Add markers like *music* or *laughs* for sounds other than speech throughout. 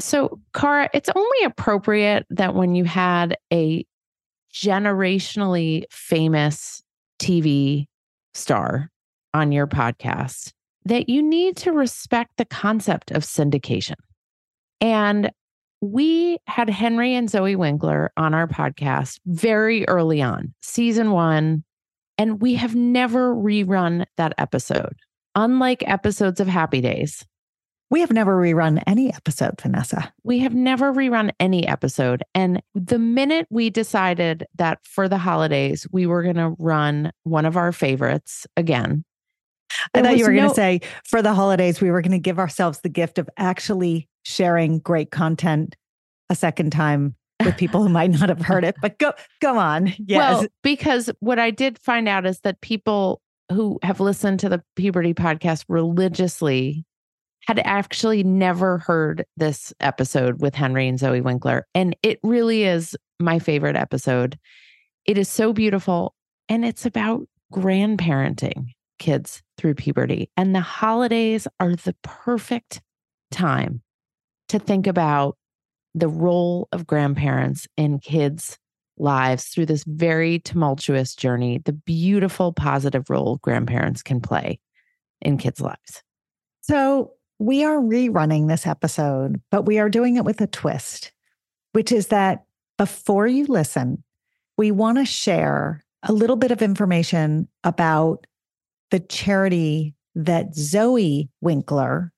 So, Cara, it's only appropriate that when you had a generationally famous TV star on your podcast, that you need to respect the concept of syndication. And we had Henry and Zoe Winkler on our podcast very early on, season one, and we have never rerun that episode. Unlike episodes of Happy Days, we have never rerun any episode, Vanessa. We have never rerun any episode. And the minute we decided that for the holidays, we were going to run one of our favorites again. I thought you were no- going to say for the holidays, we were going to give ourselves the gift of actually sharing great content a second time with *laughs* people who might not have heard it. But go, go on. Yes. Well, because what I did find out is that people who have listened to the puberty podcast religiously had actually never heard this episode with Henry and Zoe Winkler. And it really is my favorite episode. It is so beautiful. And it's about grandparenting kids through puberty. And the holidays are the perfect time to think about the role of grandparents in kids' lives through this very tumultuous journey, the beautiful, positive role grandparents can play in kids' lives. So, we are rerunning this episode, but we are doing it with a twist, which is that before you listen, we want to share a little bit of information about the charity that Zoe Winkler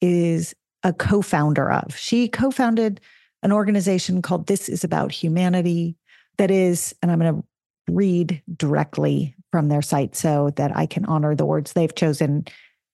is a co founder of. She co founded an organization called This Is About Humanity, that is, and I'm going to read directly from their site so that I can honor the words they've chosen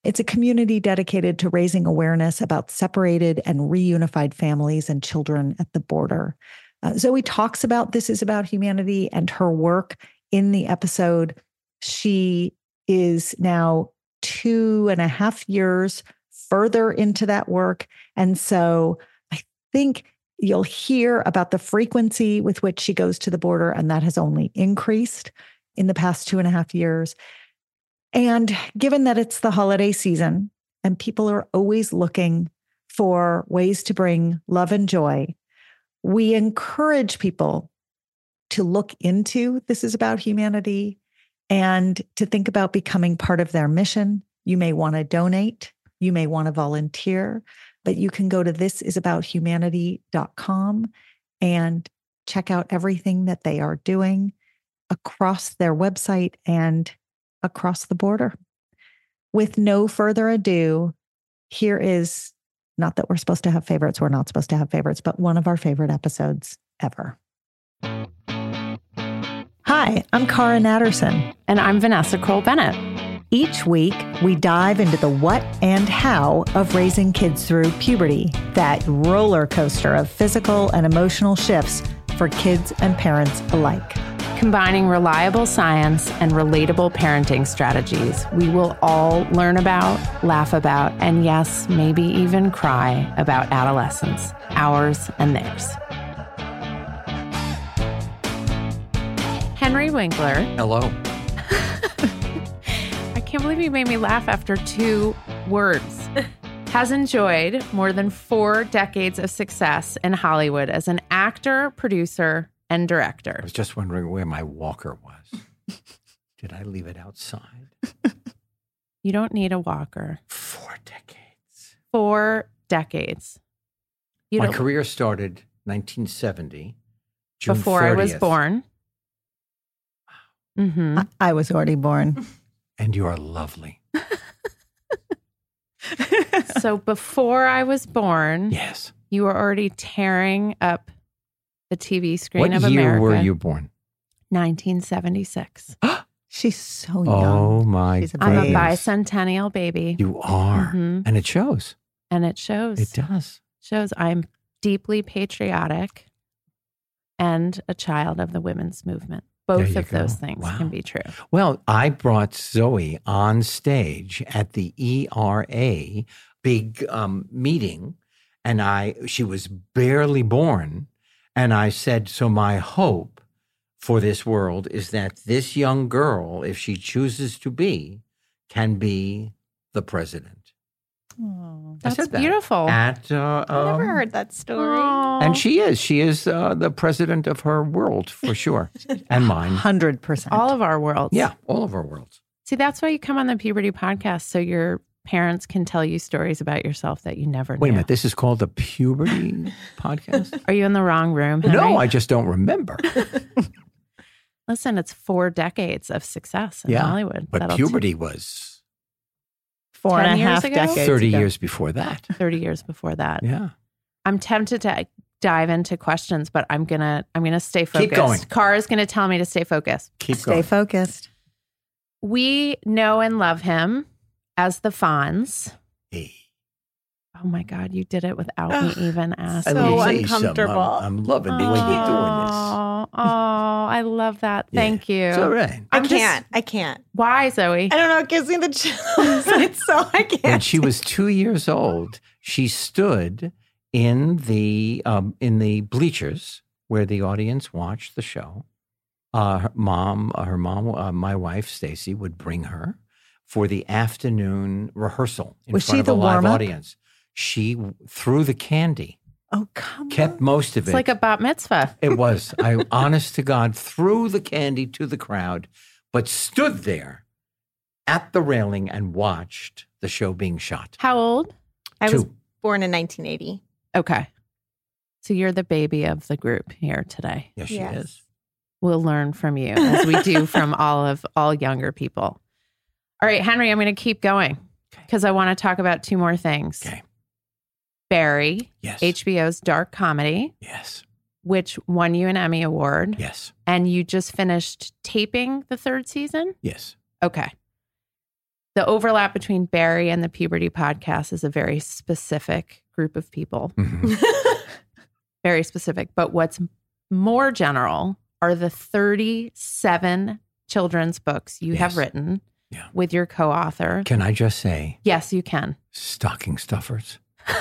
it's a community dedicated to raising awareness about separated and reunified families and children at the border. Uh, Zoe talks about This Is About Humanity and her work in the episode. She is now two and a half years further into that work. And so I think you'll hear about the frequency with which she goes to the border, and that has only increased in the past two and a half years. And given that it's the holiday season and people are always looking for ways to bring love and joy, we encourage people to look into this is about humanity and to think about becoming part of their mission. You may want to donate, you may want to volunteer, but you can go to thisisabouthumanity.com and check out everything that they are doing across their website and across the border. With no further ado, here is not that we're supposed to have favorites, we're not supposed to have favorites, but one of our favorite episodes ever. Hi, I'm Cara Natterson. And I'm Vanessa Kroll Bennett. Each week, we dive into the what and how of raising kids through puberty, that roller coaster of physical and emotional shifts for kids and parents alike. Combining reliable science and relatable parenting strategies, we will all learn about, laugh about, and yes, maybe even cry about adolescence, ours and theirs. Henry Winkler. Hello. *laughs* I can't believe you made me laugh after two words. Has enjoyed more than four decades of success in Hollywood as an actor, producer, and director. I was just wondering where my walker was. *laughs* Did I leave it outside? *laughs* You don't need a walker. Four decades. Four decades. You my don't- career started 1970, June before I was 30th, born. hmm I, I was already born. *laughs* And you are lovely. so before I was born, Yes. you were already tearing up the TV screen What of year America. were you born? 1976. *gasps* She's so young. Oh my She's a I'm a bicentennial baby, You are. Mhm. And it shows. and it shows. It does. shows I'm deeply patriotic and a child of the women's movement. Both you of those things Wow. can be true. Well, I brought Zoe on stage at the ERA big um, meeting, and I she was barely born, and I said, "So my hope for this world is that this young girl, if she chooses to be, can be the president." Oh. I That's said that beautiful. At uh, I never um, heard that story. Aw. and she is she is uh, the president of her world for sure, *laughs* and mine. 100%. all of our worlds. Yeah, all of our worlds. See, that's why you come on the puberty podcast so your parents can tell you stories about yourself that you never know. Wait a minute, this is called the puberty *laughs* podcast. Are you in the wrong room? Henry? No, I just don't remember. *laughs* listen. It's four decades of success in Yeah, Hollywood. But That'll puberty was Four and 10 a years ago? decades 30 ago. years before that. Thirty years before that. Yeah. I'm tempted to dive into questions, but I'm gonna I'm gonna stay focused. Keep going. Cara's gonna tell me to stay focused. Keep Stay going. focused. We know and love him as the Fonz. Hey. Oh my God, you did it without me even asking. So will say some, uncomfortable. I'm, I'm loving the way you're doing this. Oh, oh, I love that. Yeah, Thank you. It's all right. I I'm just- can't. I can't. Why, Zoe? I don't know. It gives me the chills. *laughs* it's so I can't. When she was two years old, she stood in the um, in the bleachers where the audience watched the show. Uh, her mom, uh, her mom, uh, my wife Stacy would bring her for the afternoon rehearsal in Was front she of the a live warm-up? audience. She threw the candy, Oh, come kept on. most of it. It's it. like a bat mitzvah. It was. I, *laughs* honest to God, threw the candy to the crowd, but stood there at the railing and watched the show being shot. How old? I was Two. born in 1980. Okay. So you're the baby of the group here today. Yes, she Yes. is. We'll learn from you as we do from *laughs* all of all younger people. All right, Henry, I'm going to keep going Okay. because I want to talk about two more things. Okay. Barry, Yes. HBO's dark comedy, yes. which won you an Emmy Award, Yes. and you just finished taping the third season. Yes. Okay. The overlap between Barry and the Puberty Podcast is a very specific group of people, Mhm. *laughs* very specific. But what's more general are the 37 children's books you have written Yeah. with your co author. Can I just say, Yes, you can. stocking stuffers? *laughs*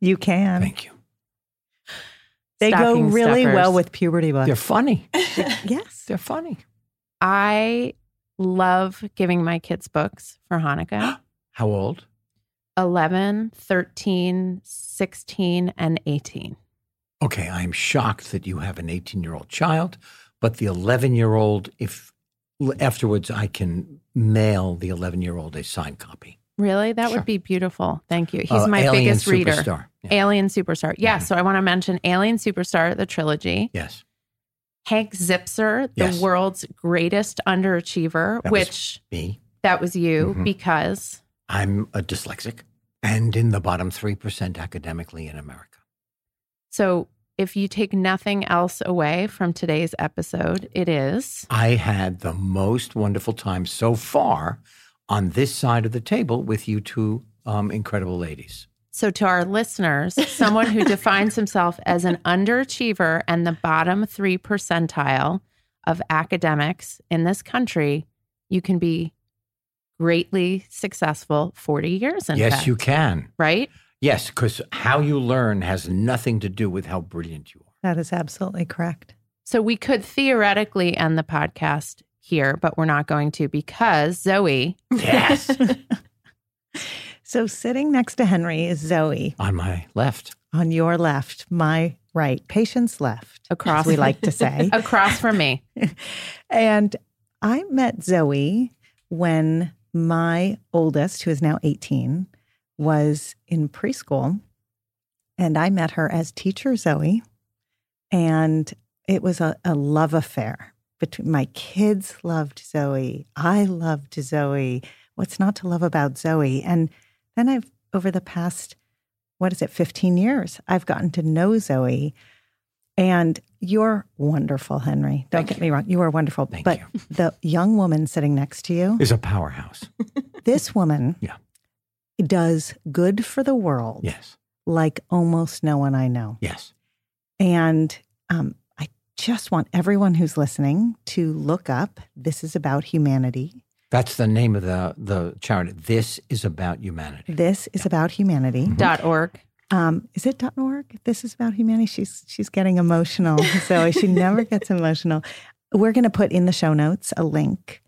You can. Thank you. They go really stuffers. well with puberty books. They're funny. *laughs* yes. They're funny. I love giving my kids books for Hanukkah *gasps* How old? 11, 13, 16, and 18. Okay, I am shocked that you have an 18 year old child, but the 11 year old, if afterwards I can mail the 11 year old a signed copy. Really? That Sure. would be beautiful. Thank you. He's Uh, my Alien biggest reader. Superstar. Yeah. Alien Superstar. Yeah. So I want to mention Alien Superstar, the trilogy. Yes. Hank Zipzer, the Yes. world's greatest underachiever, That which Me. that was you Mhm. because I'm a dyslexic and in the bottom 3% academically in America. so if you take nothing else away from today's episode, it is I had the most wonderful time so far on this side of the table with you two um, incredible ladies. so to our listeners, someone who *laughs* defines himself as an underachiever and the bottom three percentile of academics in this country, you can be greatly successful 40 years in yes, fact, you can. right? Yes, because how you learn has nothing to do with how brilliant you are. That is absolutely correct. So we could theoretically end the podcast here, but we're not going to because Zoe, Yes. *laughs* *laughs* So sitting next to Henry is Zoe on my left. on your left, my right, patient's left, Across- as we like to say. *laughs* across from me, And I met Zoe when my oldest, who is now 18, was in preschool. And I met her as teacher Zoe. And it was a, a love affair. Between my kids loved Zoe. I loved Zoe. What's not to love about Zoe? And then I've, over the past, what is it, 15 years, I've gotten to know Zoe. And you're wonderful, Henry. Don't Thank get you. me wrong. You are wonderful. Thank but you. the young woman sitting next to you, Is a powerhouse. *laughs* this woman Yeah. Does good for the world Yes. like almost no one I know. Yes. And um, I just want everyone who's listening to look up This is About Humanity. That's the name of the the charity. This is about humanity. This is about humanity. dot org. Um, is it .org? This is about humanity. She's she's getting emotional. *laughs* So she never gets emotional. We're going to put in the show notes a link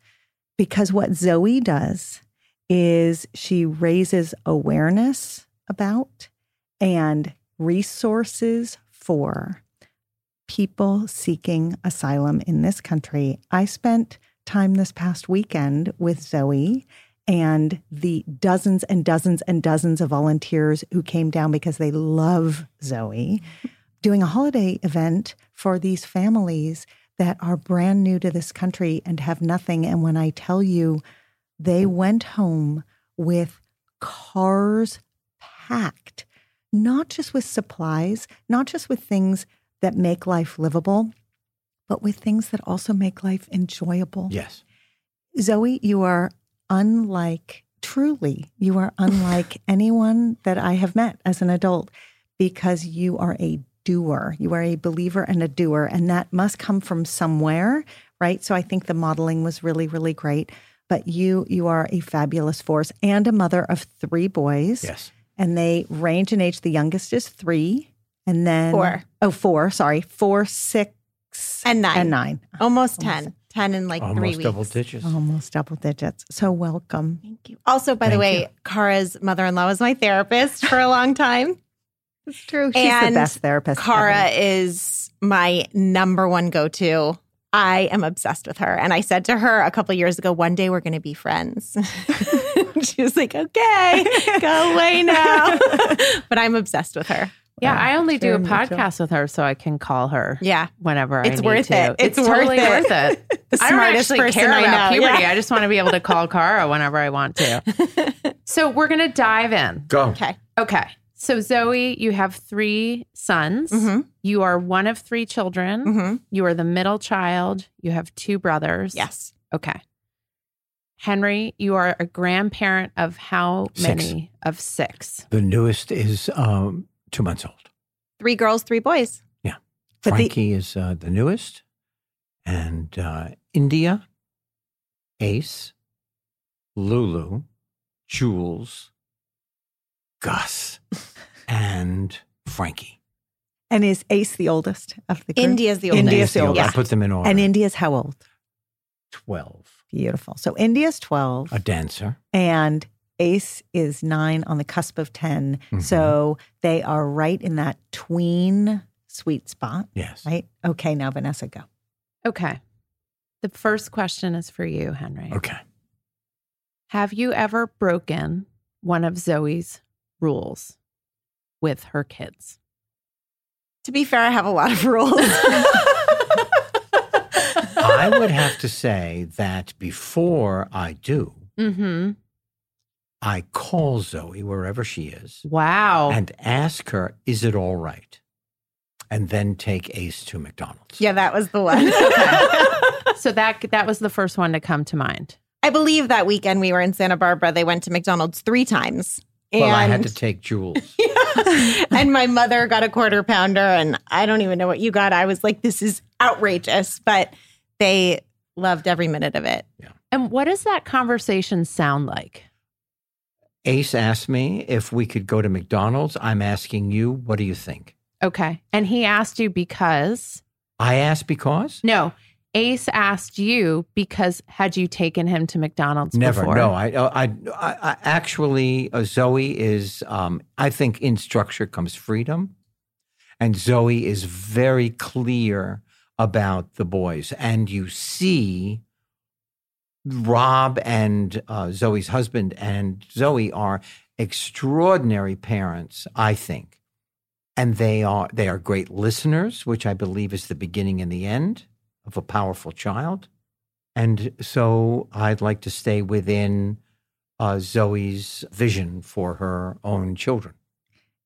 because what Zoe does is she raises awareness about and resources for people seeking asylum in this country. I spent time this past weekend with Zoe and the dozens and dozens and dozens of volunteers who came down because they love Zoe, *laughs* doing a holiday event for these families that are brand new to this country and have nothing. And when I tell you, they went home with cars packed, not just with supplies, not just with things that make life livable, but with things that also make life enjoyable. Yes. Zoe, you are unlike, truly, you are *laughs* unlike anyone that I have met as an adult because you are a doer. You are a believer and a doer, and that must come from somewhere, right? So I think the modeling was really, really great. But you, you are a fabulous force and a mother of three boys. Yes. And they range in age. The youngest is three, and then Four. Oh, four. Sorry, four, six, And nine. and nine. Almost 10. 10 in like three Almost weeks. double digits. Almost double digits. So welcome. Thank you. Also, by the way, you. Cara's mother in law was my therapist for a long time. It's true. She's And the best therapist. Cara ever. is my number one go to. I am obsessed with her. And I said to her a couple of years ago, one day we're going to be friends. *laughs* she was like, okay, go away now. *laughs* but I'm obsessed with her. Yeah, I only do a mutual. podcast with her so I can call her Yeah. whenever I It's need worth to. it. It's worth totally it. worth it. *laughs* The I don't smartest actually person care I about know. puberty. Yeah. I just want to be able to call Cara whenever I want to. so we're going to dive in. Go. Okay. Okay. So Zoe, you have three sons. hmm You are one of three children. hmm You are the middle child. You have two brothers. Yes. Okay. Henry, you are a grandparent of how Six. many? Of six. The newest is um, two months old. Three girls, three boys. Yeah. But the- Frankie is uh, the newest, and uh, India, Ace, Lulu, Jules, Gus, *laughs* and Frankie. And is Ace the oldest of the group? India's the oldest. India's the I oldest. put them in order. And India's how old? twelve. Beautiful. So India's 12 A dancer. and Ace is nine on the cusp of 10. Mhm. So they are right in that tween sweet spot, Yes. right? Okay, now Vanessa, go. Okay. The first question is for you, Henry. Okay. Have you ever broken one of Zoe's rules with her kids? To be fair, I have a lot of *laughs* rules. I would have to say that before I do, Mm-hmm. I call Zoe wherever she is Wow. and ask her, is it all right? and then take Ace to McDonald's. Yeah, that was the one. *laughs* *laughs* So that that was the first one to come to mind. I believe that weekend we were in Santa Barbara, they went to McDonald's three times. Well, I had to take Jules. *laughs* and my mother got a quarter pounder, and I don't even know what you got. I was like, this is outrageous, but they loved every minute of it. Yeah. And what does that conversation sound like? Ace asked me if we could go to McDonald's. I'm asking you, what do you think? Okay. And he asked you because I asked because no, Ace asked you because had you taken him to McDonald's never. before? No, I, I, I, I actually, uh, Zoe is. Um, I think in structure comes freedom, and Zoe is very clear about the boys, and you see. Rob and uh, Zoe's husband and Zoe are extraordinary parents, I think, and they are they are great listeners, which I believe is the beginning and the end of a powerful child. And so I'd like to stay within uh, Zoe's vision for her own children.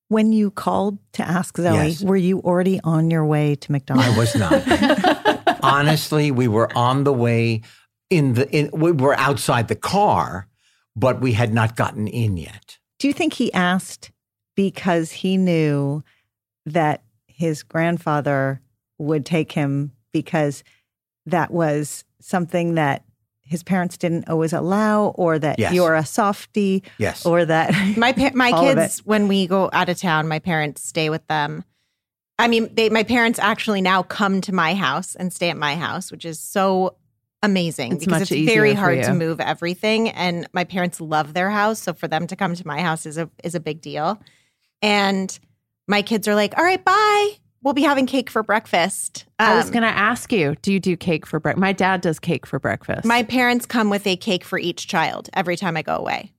When you called to ask Zoe, Yes. were you already on your way to McDonald's? I was not. *laughs* Honestly, we were on the way in the in, we were outside the car, but we had not gotten in yet. Do you think he asked because he knew that his grandfather would take him because that was something that his parents didn't always allow, or that Yes. you're a softie, Yes. or that My pa- *laughs* my kids, when we go out of town, my parents stay with them. I mean, they my parents actually now come to my house and stay at my house, which is so amazing It's because it's very hard to move everything. And my parents love their house, so for them to come to my house is a is a big deal. And my kids are like, "All right, bye. We'll be having cake for breakfast." I was Um, going to ask you, do you do cake for breakfast? My dad does cake for breakfast. My parents come with a cake for each child every time I go away.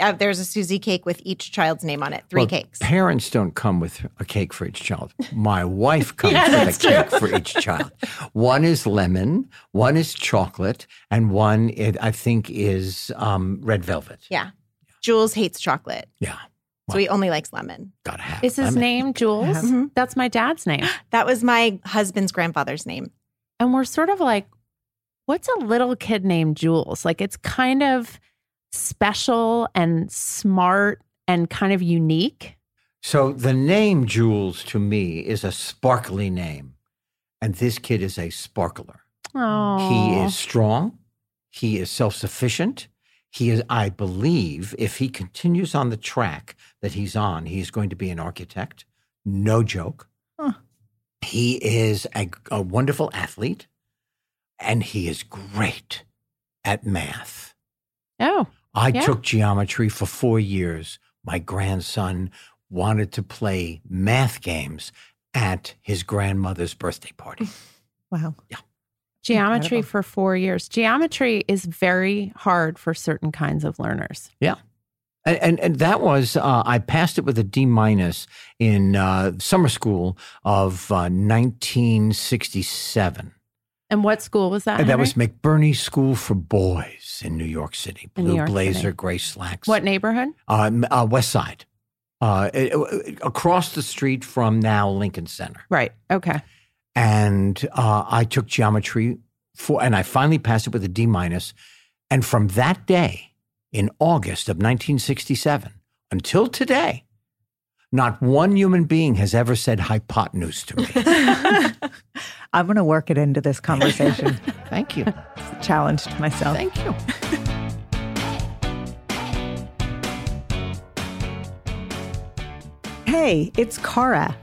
Uh, there's a Susie cake with each child's name on it. Three Well, cakes. Parents don't come with a cake for each child. My *laughs* wife comes Yeah, with that's a cake for each child. One is lemon, one is chocolate, and one it, I think is um, red velvet. Yeah. Jules hates chocolate, Yeah, so he only likes lemon. gotta have. Is his lemon. name Jules? Mhm. That's my dad's name. That was my husband's grandfather's name. And we're sort of like, what's a little kid named Jules? Like it's kind of special and smart and kind of unique. So the name Jules to me is a sparkly name, and this kid is a sparkler. Oh, He is strong. He is self sufficient. He is, I believe, if he continues on the track that he's on, he's going to be an architect. No joke. Huh. He is a, a wonderful athlete and he is great at math. Oh, I Yeah. took geometry for four years. My grandson wanted to play math games at his grandmother's birthday party. *laughs* wow. Yeah. Geometry Incredible. for four years. Geometry is very hard for certain kinds of learners. Yeah. And, and, and that was, uh, I passed it with a D minus in uh, summer school of uh, 1967. And what school was that? And that Henry? was McBurney School for Boys in New York City. Blue New York blazer, City. gray slacks. what neighborhood? Uh, uh, West Side. Uh, it- it- across the street from now Lincoln Center. Right. Okay. and uh, I took geometry for, and I finally passed it with a D minus. And from that day, in August of 1967 until today, not one human being has ever said hypotenuse to me. *laughs* I'm going to work it into this conversation. *laughs* Thank you. Challenge to myself. Thank you. *laughs* Hey, it's Cara.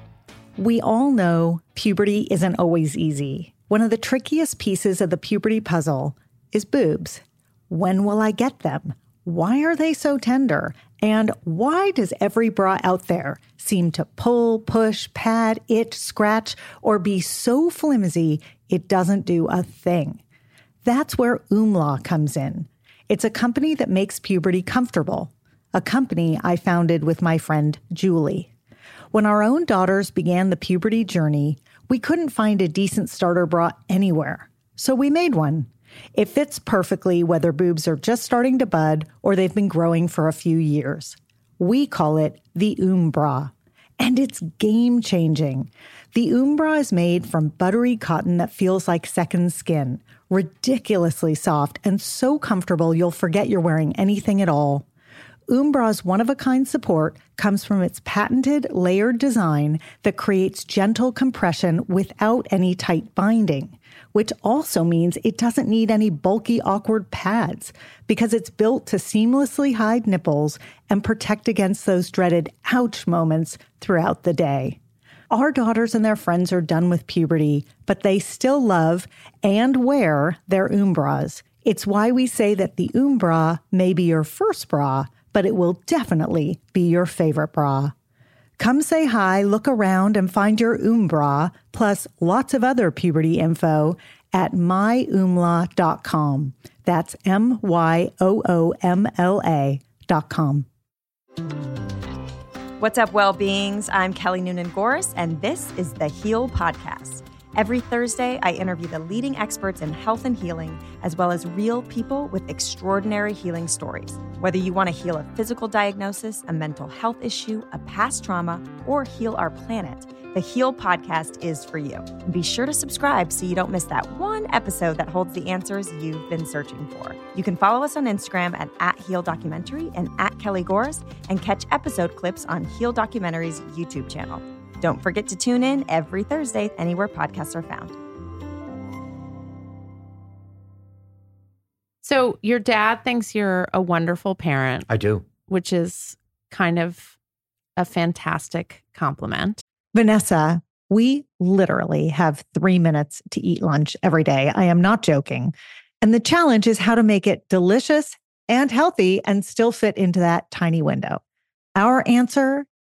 We all know puberty isn't always easy. One of the trickiest pieces of the puberty puzzle is boobs. When will I get them? Why are they so tender? And why does every bra out there seem to pull, push, pad, itch, scratch, or be so flimsy it doesn't do a thing? That's where Oomla comes in. It's a company that makes puberty comfortable, a company I founded with my friend Julie. When our own daughters began the puberty journey, we couldn't find a decent starter bra anywhere. So we made one. It fits perfectly whether boobs are just starting to bud or they've been growing for a few years. We call it the Oom Bra. and it's game changing. The Umbra is made from buttery cotton that feels like second skin, ridiculously soft and so comfortable you'll forget you're wearing anything at all. Umbra's one of a kind support comes from its patented layered design that creates gentle compression without any tight binding, which also means it doesn't need any bulky, awkward pads because it's built to seamlessly hide nipples and protect against those dreaded ouch moments throughout the day. Our daughters and their friends are done with puberty, but they still love and wear their Umbras. It's why we say that the Umbra may be your first bra, but it will definitely be your favorite bra. Come say hi, look around, and find your Umbra, plus lots of other puberty info at myoomla.com. That's M Y O O M L A.com. What's up, well beings? I'm Kelly Noonan Gores, and this is the Heal Podcast. Every Thursday, I interview the leading experts in health and healing, as well as real people with extraordinary healing stories. Whether you want to heal a physical diagnosis, a mental health issue, a past trauma, or heal our planet, the Heal Podcast is for you. Be sure to subscribe so you don't miss that one episode that holds the answers you've been searching for. You can follow us on Instagram at, at Heal Documentary and at Kelly Gores, and catch episode clips on Heal Documentary's YouTube channel. Don't forget to tune in every Thursday anywhere podcasts are found. So, your dad thinks you're a wonderful parent, I do. which is kind of a fantastic compliment. Vanessa, we literally have three minutes to eat lunch every day. I am not joking. And the challenge is how to make it delicious and healthy and still fit into that tiny window. Our answer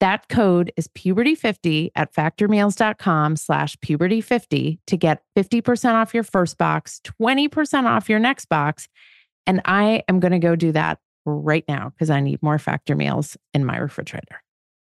That code is puberty50 at factormeals.com slash puberty50 to get 50% off your first box, 20% off your next box. And I am going to go do that right now because I need more factor meals in my refrigerator.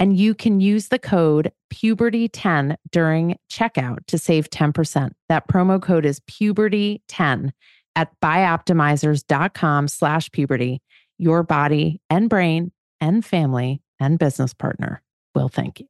And you can use the code puberty10 during checkout to save 10%. That promo code is puberty10 at bioptimizers.com slash puberty. Your body and brain and family and business partner will thank you.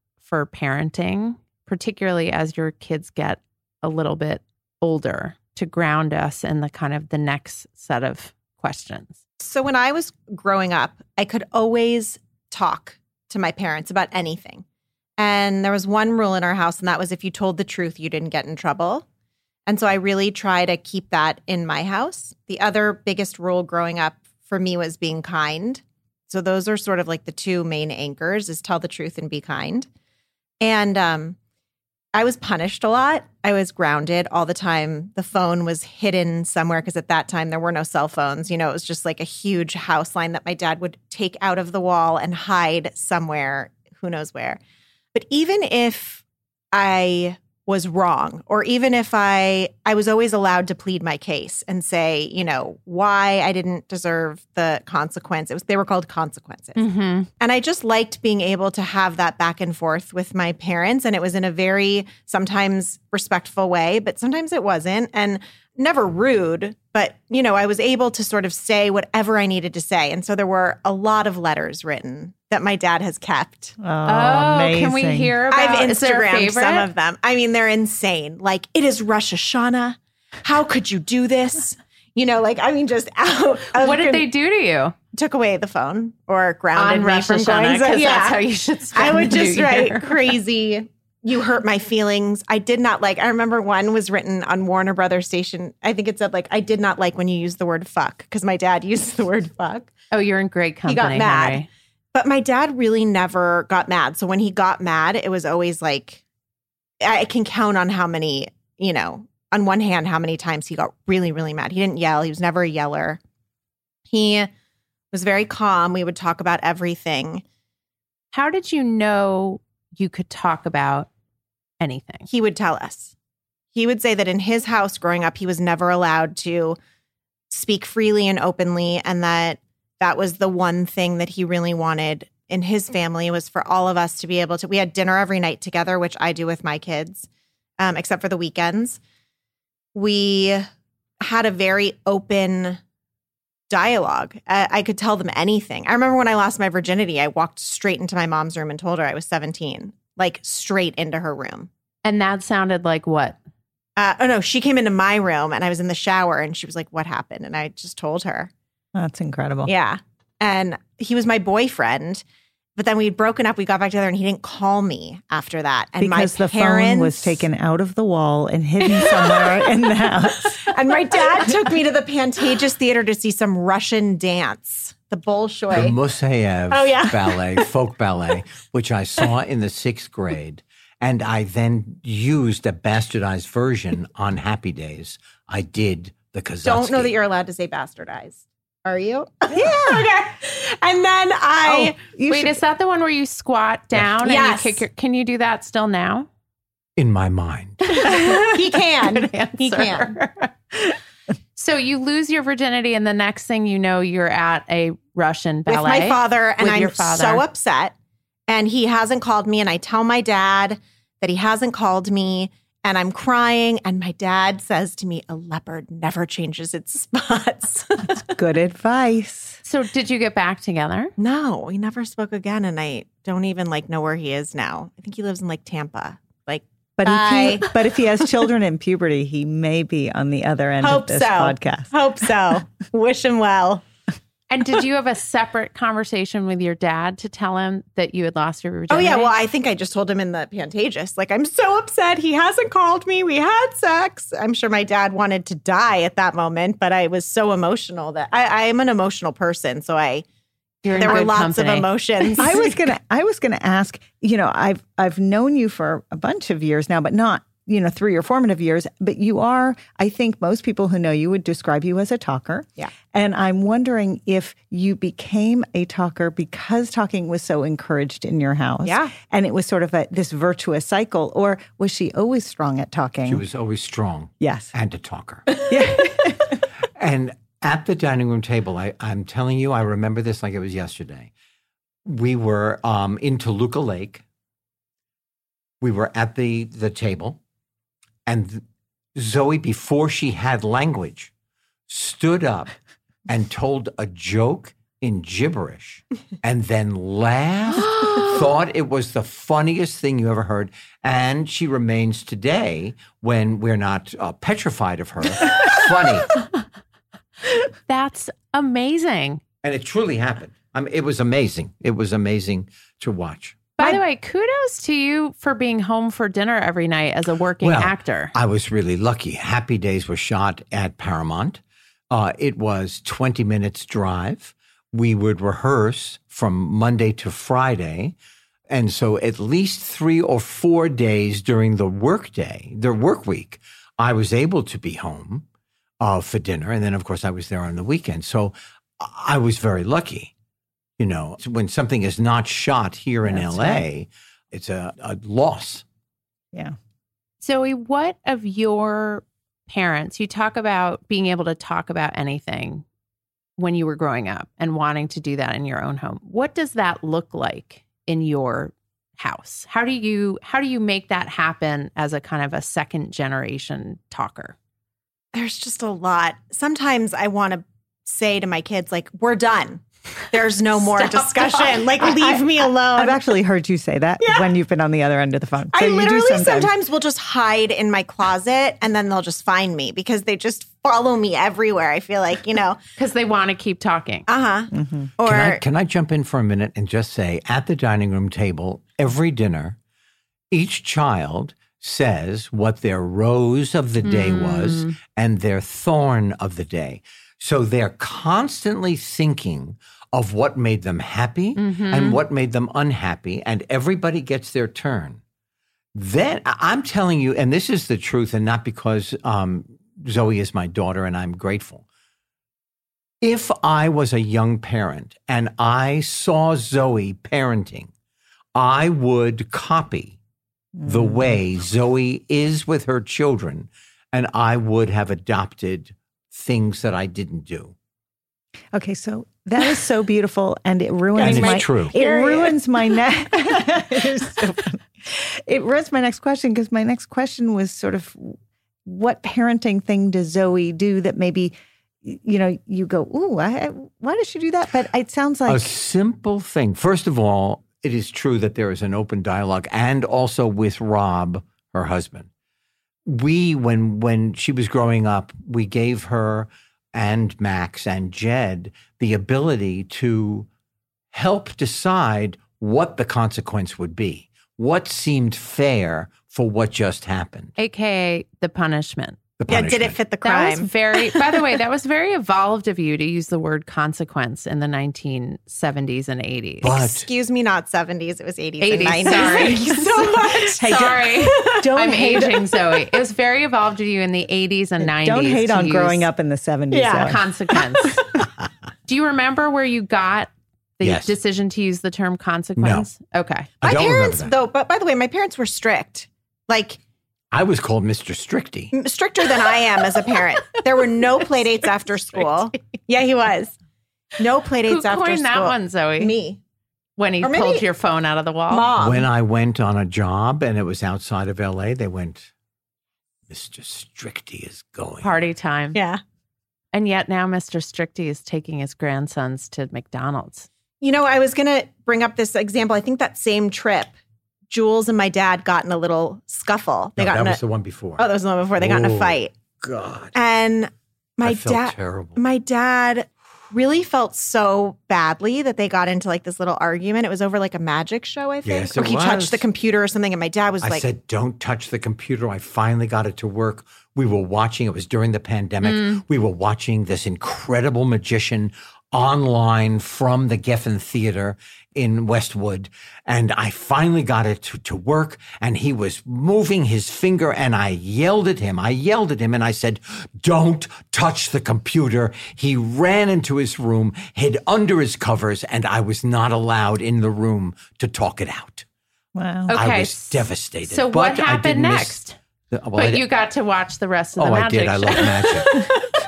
for parenting, particularly as your kids get a little bit older, to ground us in the kind of the next set of questions? So when I was growing up, I could always talk to my parents about anything. And there was one rule in our house, and that was if you told the truth, you didn't get in trouble. And so I really try to keep that in my house. The other biggest rule growing up for me was being kind. So those are sort of like the two main anchors is tell the truth and be kind. And um, I was punished a lot. I was grounded all the time. The phone was hidden somewhere because at that time there were no cell phones. You know, it was just like a huge house line that my dad would take out of the wall and hide somewhere, who knows where. But even if I was wrong or even if i i was always allowed to plead my case and say you know why i didn't deserve the consequence. It was they were called consequences. Mm-hmm. and i just liked being able to have that back and forth with my parents and it was in a very sometimes respectful way but sometimes it wasn't. And never rude but you know i was able to sort of say whatever i needed to say and so there were a lot of letters written that my dad has kept Oh, Oh, can we amazing. hear about I've is Instagrammed some of them. I mean, they're insane. Like, it is Rosh Hashanah. How could you do this? You know, like, I mean, just *laughs* out. of What did con- they do to you Took away the phone or grounded on me Rosh from Hashanah? going. Because *laughs* yeah. that's how you should spend I would just write *laughs* crazy. You hurt my feelings. I did not like. I remember one was written on Warner Brothers station. I think it said like, "I did not like when you used the word fuck" because my dad *laughs* used the word fuck. Oh, you're in great company. He got mad. Henry. But my dad really never got mad. So when he got mad, it was always like, I can count on how many, you know, on one hand, how many times he got really, really mad. He didn't yell, he was never a yeller. He was very calm. We would talk about everything. How did you know you could talk about anything? He would tell us. He would say that in his house growing up, he was never allowed to speak freely and openly, and that that was the one thing that he really wanted in his family was for all of us to be able to. We had dinner every night together, which I do with my kids, um, except for the weekends. We had a very open dialogue. I, I could tell them anything. I remember when I lost my virginity, I walked straight into my mom's room and told her I was 17, like straight into her room. And that sounded like what? Uh, oh no, she came into my room and I was in the shower and she was like, What happened? And I just told her. That's incredible. Yeah. And he was my boyfriend. But then we'd broken up. We got back together and he didn't call me after that. And because my the parents, phone was taken out of the wall and hidden somewhere *laughs* in the house. And my dad took me to the Pantages Theater to see some Russian dance, the The Bolshoi. Moiseyev Oh, yeah. ballet, *laughs* folk ballet, which I saw in the sixth grade. And I then used a bastardized version on Happy Days. I did the Kazatsky. Don't know that you're allowed to say bastardized. Are you? Yeah. *laughs* okay. And then I. Oh, you Wait, should- is that the one where you squat down and Yes. you kick your? Can you do that still now? in my mind. *laughs* he can. Good He can. So you lose your virginity, and the next thing you know, you're at a Russian ballet with my father, and I'm father. so upset. And he hasn't called me, and I tell my dad that he hasn't called me, and I'm crying. And my dad says to me, A leopard never changes its *laughs* spots. Good advice. So, did you get back together? no, we never spoke again. And I don't even like know where he is now. I think he lives in like Tampa. Like, But if, he, but if he has *laughs* children in puberty, he may be on the other end Hope of this so. podcast. hope so. *laughs* Wish him well. And did you have a separate conversation with your dad to tell him that you had lost your virginity? Oh, yeah. Well, I think I just told him in the Pantages. Like, I'm so upset. He hasn't called me. We had sex. I'm sure my dad wanted to die at that moment, but I was so emotional that I, I am an emotional person. So I, You're there were lots company. of emotions. I was *laughs* gonna I was gonna ask, you know, I've I've known you for a bunch of years now, but not, you know, through your formative years. But you are, I think most people who know you would describe you as a talker. Yeah. And I'm wondering if you became a talker because talking was so encouraged in your house. Yeah. And it was sort of a this virtuous cycle, or was she always strong at talking? She was always strong yes. and a talker. *laughs* Yeah. And at the dining room table, I, I'm telling you, I remember this like it was yesterday. We were um, in Toluca Lake. We were at the the table, and Zoe, before she had language, stood up and told a joke in gibberish, *laughs* and then laughed. *gasps* thought it was the funniest thing you ever heard, and she remains today when we're not uh, petrified of her. *laughs* funny. That's amazing. And it truly happened. I mean, it was amazing. It was amazing to watch. By the way, kudos to you for being home for dinner every night as a working Well, actor. I was really lucky. Happy Days was shot at Paramount. Uh, it was 20 minutes drive. We would rehearse from Monday to Friday. And so at least three or four days during the workday, the work week, I was able to be home uh, for dinner. And then, of course, I was there on the weekend. So I was very lucky. You know, when something is not shot here in That's LA, right. it's a, a loss. Yeah. Zoe, what of your parents, you talk about being able to talk about anything when you were growing up and wanting to do that in your own home. What does that look like in your house? How do you how do you make that happen as a kind of a second generation talker? There's just a lot. Sometimes I want to say to my kids, like, we're done. There's no *laughs* more discussion. talking. Like, I- leave me alone. I've actually heard you say that Yeah. when you've been on the other end of the phone. So I you do literally sometimes. will just hide in my closet and then they'll just find me because they just follow me everywhere. I feel like, you know, *laughs* Because they want to keep talking. uh huh. Mm-hmm. Or Can I, can I jump in for a minute and just say at the dining room table, every dinner, each child says what their rose of the day was Mm. and their thorn of the day. So they're constantly thinking of what made them happy Mhm. and what made them unhappy, and everybody gets their turn. Then I'm telling you, and this is the truth, and not because um, Zoe is my daughter and I'm grateful. If I was a young parent and I saw Zoe parenting, I would copy the Mm. way Zoe is with her children, and I would have adopted things that I didn't do. Okay, so that is so beautiful, and it ruins And my. true. It Period. ruins my *laughs* next. so. *laughs* It ruins my next question because my next question was sort of, what parenting thing does Zoe do that maybe, you know, you go, ooh, I, I- why does she do that? But it sounds like a simple thing. First of all, it is true that there is an open dialogue, and also with Rob, her husband. We, when when she was growing up, we gave her and Max and Jed the ability to help decide what the consequence would be, what seemed fair for what just happened. AKA the punishment. The yeah, did it fit the That was crime? very, by the way, that was very *laughs* evolved of you to use the word consequence in the 1970s and 80s. But- Excuse me, not 70s. It was 80s, 80s, and 90s. sorry. Thank you so *laughs* much. Hey, don't- Sorry. *laughs* don't I'm hate aging Zoe. It was very evolved of you in the 80s and 90s. don't hate to on use growing up in the seventies. Yeah. Zoe. consequence. Do you remember where you got the Yes. decision to use the term consequence? Okay. I my parents, though, but by the way, my parents were strict. Like, I was called Mr. Stricty. stricter than I am as a parent. There were no play dates after school. Yeah, he was. No play dates Who after coined school. that one, Zoe? Me. When he Or maybe- pulled your phone out of the wall? Mom. When I went on a job and it was outside of LA, they went, Mr. Stricty is going. Party time. Yeah. And yet now Mr. Stricty is taking his grandsons to McDonald's. You know, I was going to bring up this example. I think that same trip, Jules and my dad got in a little scuffle. They No, got that in a, was the one before. oh, that was the one before. They got in a Oh, fight, God. and my dad, terrible. my dad really felt so badly that they got into like this little argument. It was over like a magic show, I think, Yes, or he was. touched the computer or something, and my dad was I like, said, don't touch the computer. I finally got it to work. We were watching, it was during the pandemic. Mm. We were watching this incredible magician online from the Geffen Theater in Westwood. And I finally got it to, to work. And he was moving his finger, and I yelled at him. I yelled at him and I said, Don't touch the computer. He ran into his room, hid under his covers, and I was not allowed in the room to talk it out. Wow. Okay. I was devastated. So but what I happened didn't miss next? well, but di- you got to watch the rest of the oh, I magic did. I show. love magic. *laughs*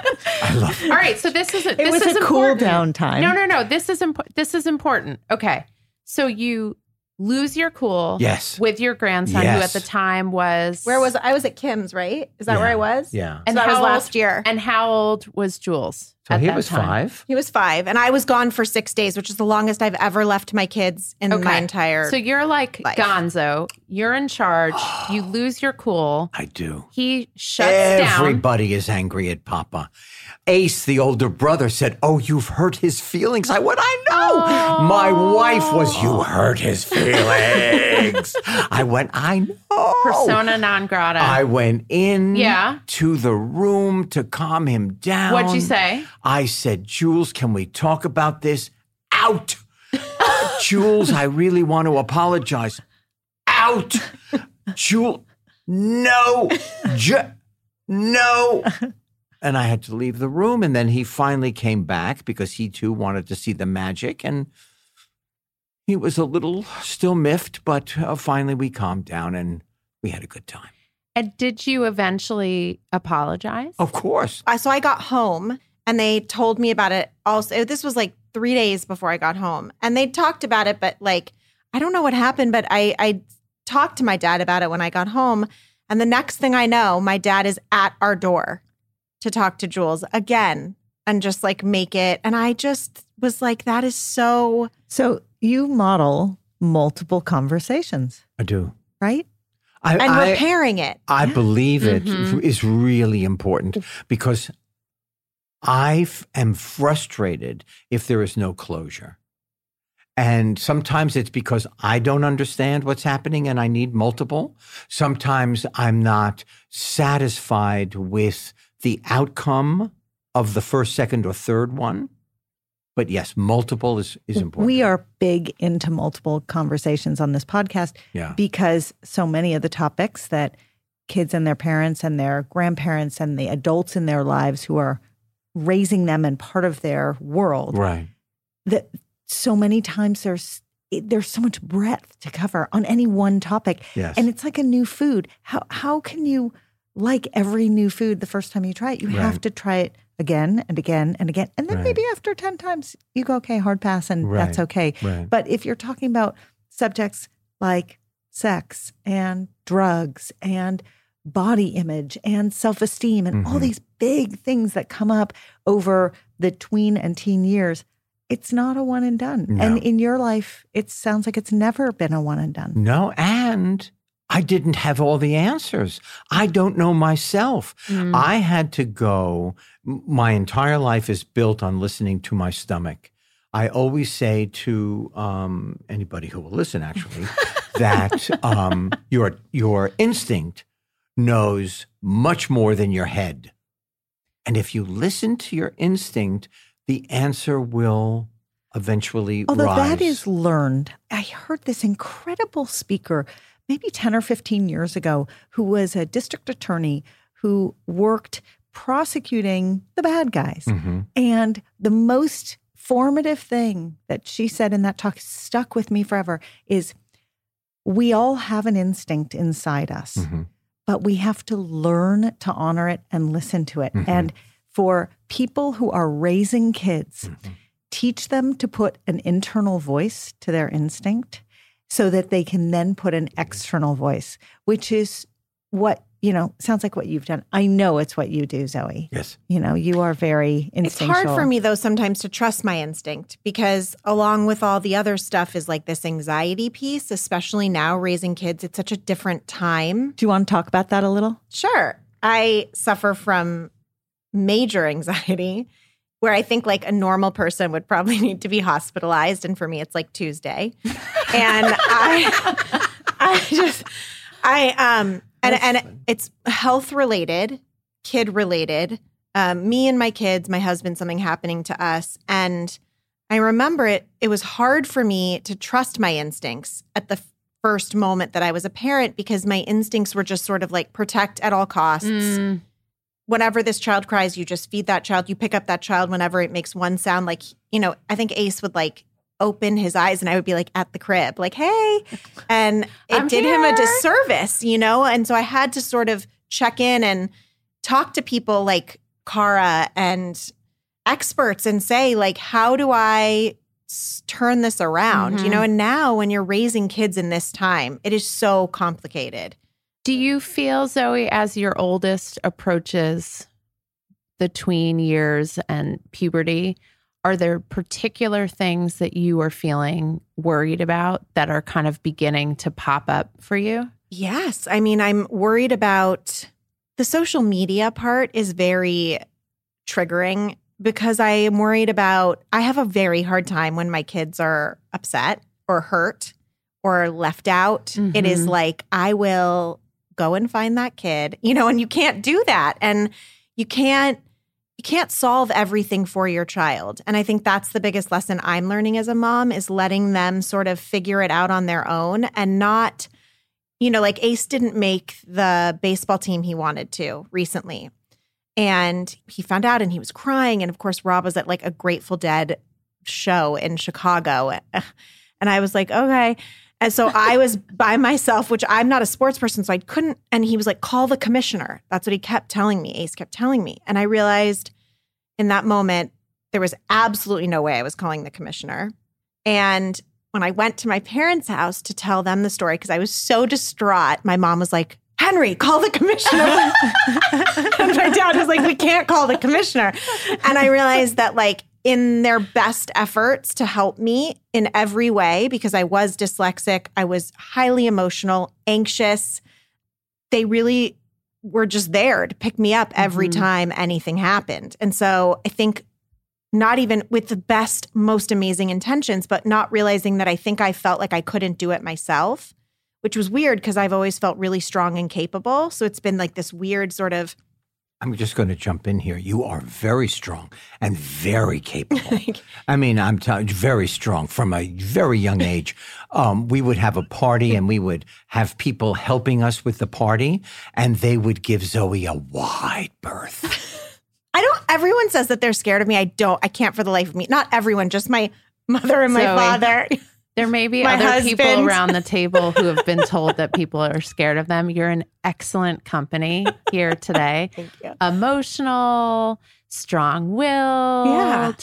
I love. All right, so this is a, this was is a cool down time. No, no, no. This is important. This is important. Okay, so you lose your cool. Yes. With your grandson, who at the time was "Where was I? Was at Kim's, right? Is that where I was? Yeah. And that how was old- last year. And how old was Jules? So at he that was time? five. He was five, and I was gone for six days, which is the longest I've ever left my kids in my entire. So you're like life. Gonzo. You're in charge. *gasps* you lose your cool. I do. He shuts down. Everybody is angry at Papa. Ace, the older brother, said, Oh, you've hurt his feelings. I went, I know. My wife was, You *gasps* hurt his feelings. I went, I know. Persona non grata. I went in Yeah. to the room to calm him down. What'd you say? I said, Jules, can we talk about this? Out. *laughs* Jules, I really want to apologize. Out. Jules, no. Ju- no. And I had to leave the room. And then he finally came back because he too wanted to see the magic. And he was a little still miffed, but uh, finally we calmed down and we had a good time. And did you eventually apologize? Of course. I so I got home and they told me about it also. This was like three days before I got home. And they talked about it, but like I don't know what happened, but I I talked to my dad about it when I got home. And the next thing I know, my dad is at our door to talk to Jules again and just like make it. And I just was like, that is so So you model multiple conversations, I do. right? I, and I- repairing it. I believe it is Mhm. really important because I f- am frustrated if there is no closure. And sometimes it's because I don't understand what's happening and I need multiple. Sometimes I'm not satisfied with the outcome of the first, second, or third one. But yes, multiple is, is important. We are big into multiple conversations on this podcast Yeah. because so many of the topics that kids and their parents and their grandparents and the adults in their lives who are raising them and part of their world Right. that so many times there's there's so much breadth to cover on any one topic Yes. and it's like a new food how how can you like every new food the first time you try it you have to try it again and again and again and then Right. maybe after 10 times you go okay hard pass and that's okay Right. but if you're talking about subjects like sex and drugs and body image and self esteem and all Mhm. these big things that come up over the tween and teen years, it's not a one and done. No. And in your life, it sounds like it's never been a one and done. No, and I didn't have all the answers. I don't know myself. Mm. I had to go. My entire life is built on listening to my stomach. I always say to um, anybody who will listen, actually, *laughs* that um, your your instinct knows much more than your head, and if you listen to your instinct, the answer will eventually Although rise. that is learned. I heard this incredible speaker maybe 10 or 15 years ago who was a district attorney who worked prosecuting the bad guys. Mhm. And the most formative thing that she said in that talk stuck with me forever is we all have an instinct inside us, Mhm. But we have to learn to honor it and listen to it. Mhm. And for people who are raising kids, Mhm. teach them to put an internal voice to their instinct so that they can then put an external voice, which is what you know, sounds like what you've done. I know it's what you do, Zoe. Yes. You know, you are very It's hard for me though sometimes to trust my instinct because along with all the other stuff is like this anxiety piece, especially now raising kids. It's such a different time. Do you want to talk about that a little? Sure. I suffer from major *laughs* anxiety where I think like a normal person would probably *laughs* need to be hospitalized. And for me, it's like Tuesday. and I, *laughs* I just, I, um, and, and it's health related, kid related. Um, me and my kids, my husband, something happening to us. And I remember it, it was hard for me to trust my instincts at the first moment that I was a parent because my instincts were just sort of like protect at all costs. Mm, Whenever this child cries, you just feed that child. You pick up that child whenever it makes one sound. Like, you know, I think Ace would like open his eyes and I would be like at the crib, like, hey. And it I'm did him a disservice, you know? And so I had to sort of check in and talk to people like Cara and experts and say, like, how do I turn this around? You Mhm. know, and now when you're raising kids in this time, it is so complicated. Do you feel, Zoe, as your oldest approaches the tween years and puberty, are there particular things that you are feeling worried about that are kind of beginning to pop up for you? Yes. I mean, I'm worried about the social media part is very triggering because I am worried about I have a very hard time when my kids are upset or hurt or left out. It is Mhm. like I will go and find that kid, you know, and you can't do that. And you can't you can't solve everything for your child. And I think that's the biggest lesson I'm learning as a mom is letting them sort of figure it out on their own and not you know, like Ace didn't make the baseball team he wanted to recently. And he found out and he was crying. And of course, Rob was at like a Grateful Dead show in Chicago. *laughs* And I was like, okay. And so I was *laughs* by myself, which I'm not a sports person. So I couldn't. And he was like, call the commissioner. That's what he kept telling me. Ace kept telling me. And I realized in that moment, there was absolutely no way I was calling the commissioner. And when I went to my parents' house to tell them the story, because I was so distraught, my mom was like, Henry, call the commissioner. *laughs* *laughs* and my dad was like, we can't call the commissioner. And I realized that, like, in their best efforts to help me in every way, because I was dyslexic, I was highly emotional, anxious, they really were just there to pick me up every Mhm. time anything happened. And so I think not even with the best, most amazing intentions, but not realizing that I think I felt like I couldn't do it myself, which was weird because I've always felt really strong and capable. So it's been like this weird sort of I'm just going to jump in here. You are very strong and very capable. *laughs* I mean, I'm telling you, very strong from a very young *laughs* age. Um, we would have a party and we would have people helping us with the party, and they would give Zoe a wide berth. *laughs* I don't everyone says that they're scared of me. I don't I can't for the life of me. Not everyone, just my mother and my Zoe. father. There may be My other people around the *laughs* table who have been told that people are scared of them. You're in excellent company here today. *laughs* Thank you. Emotional, strong willed, Yeah.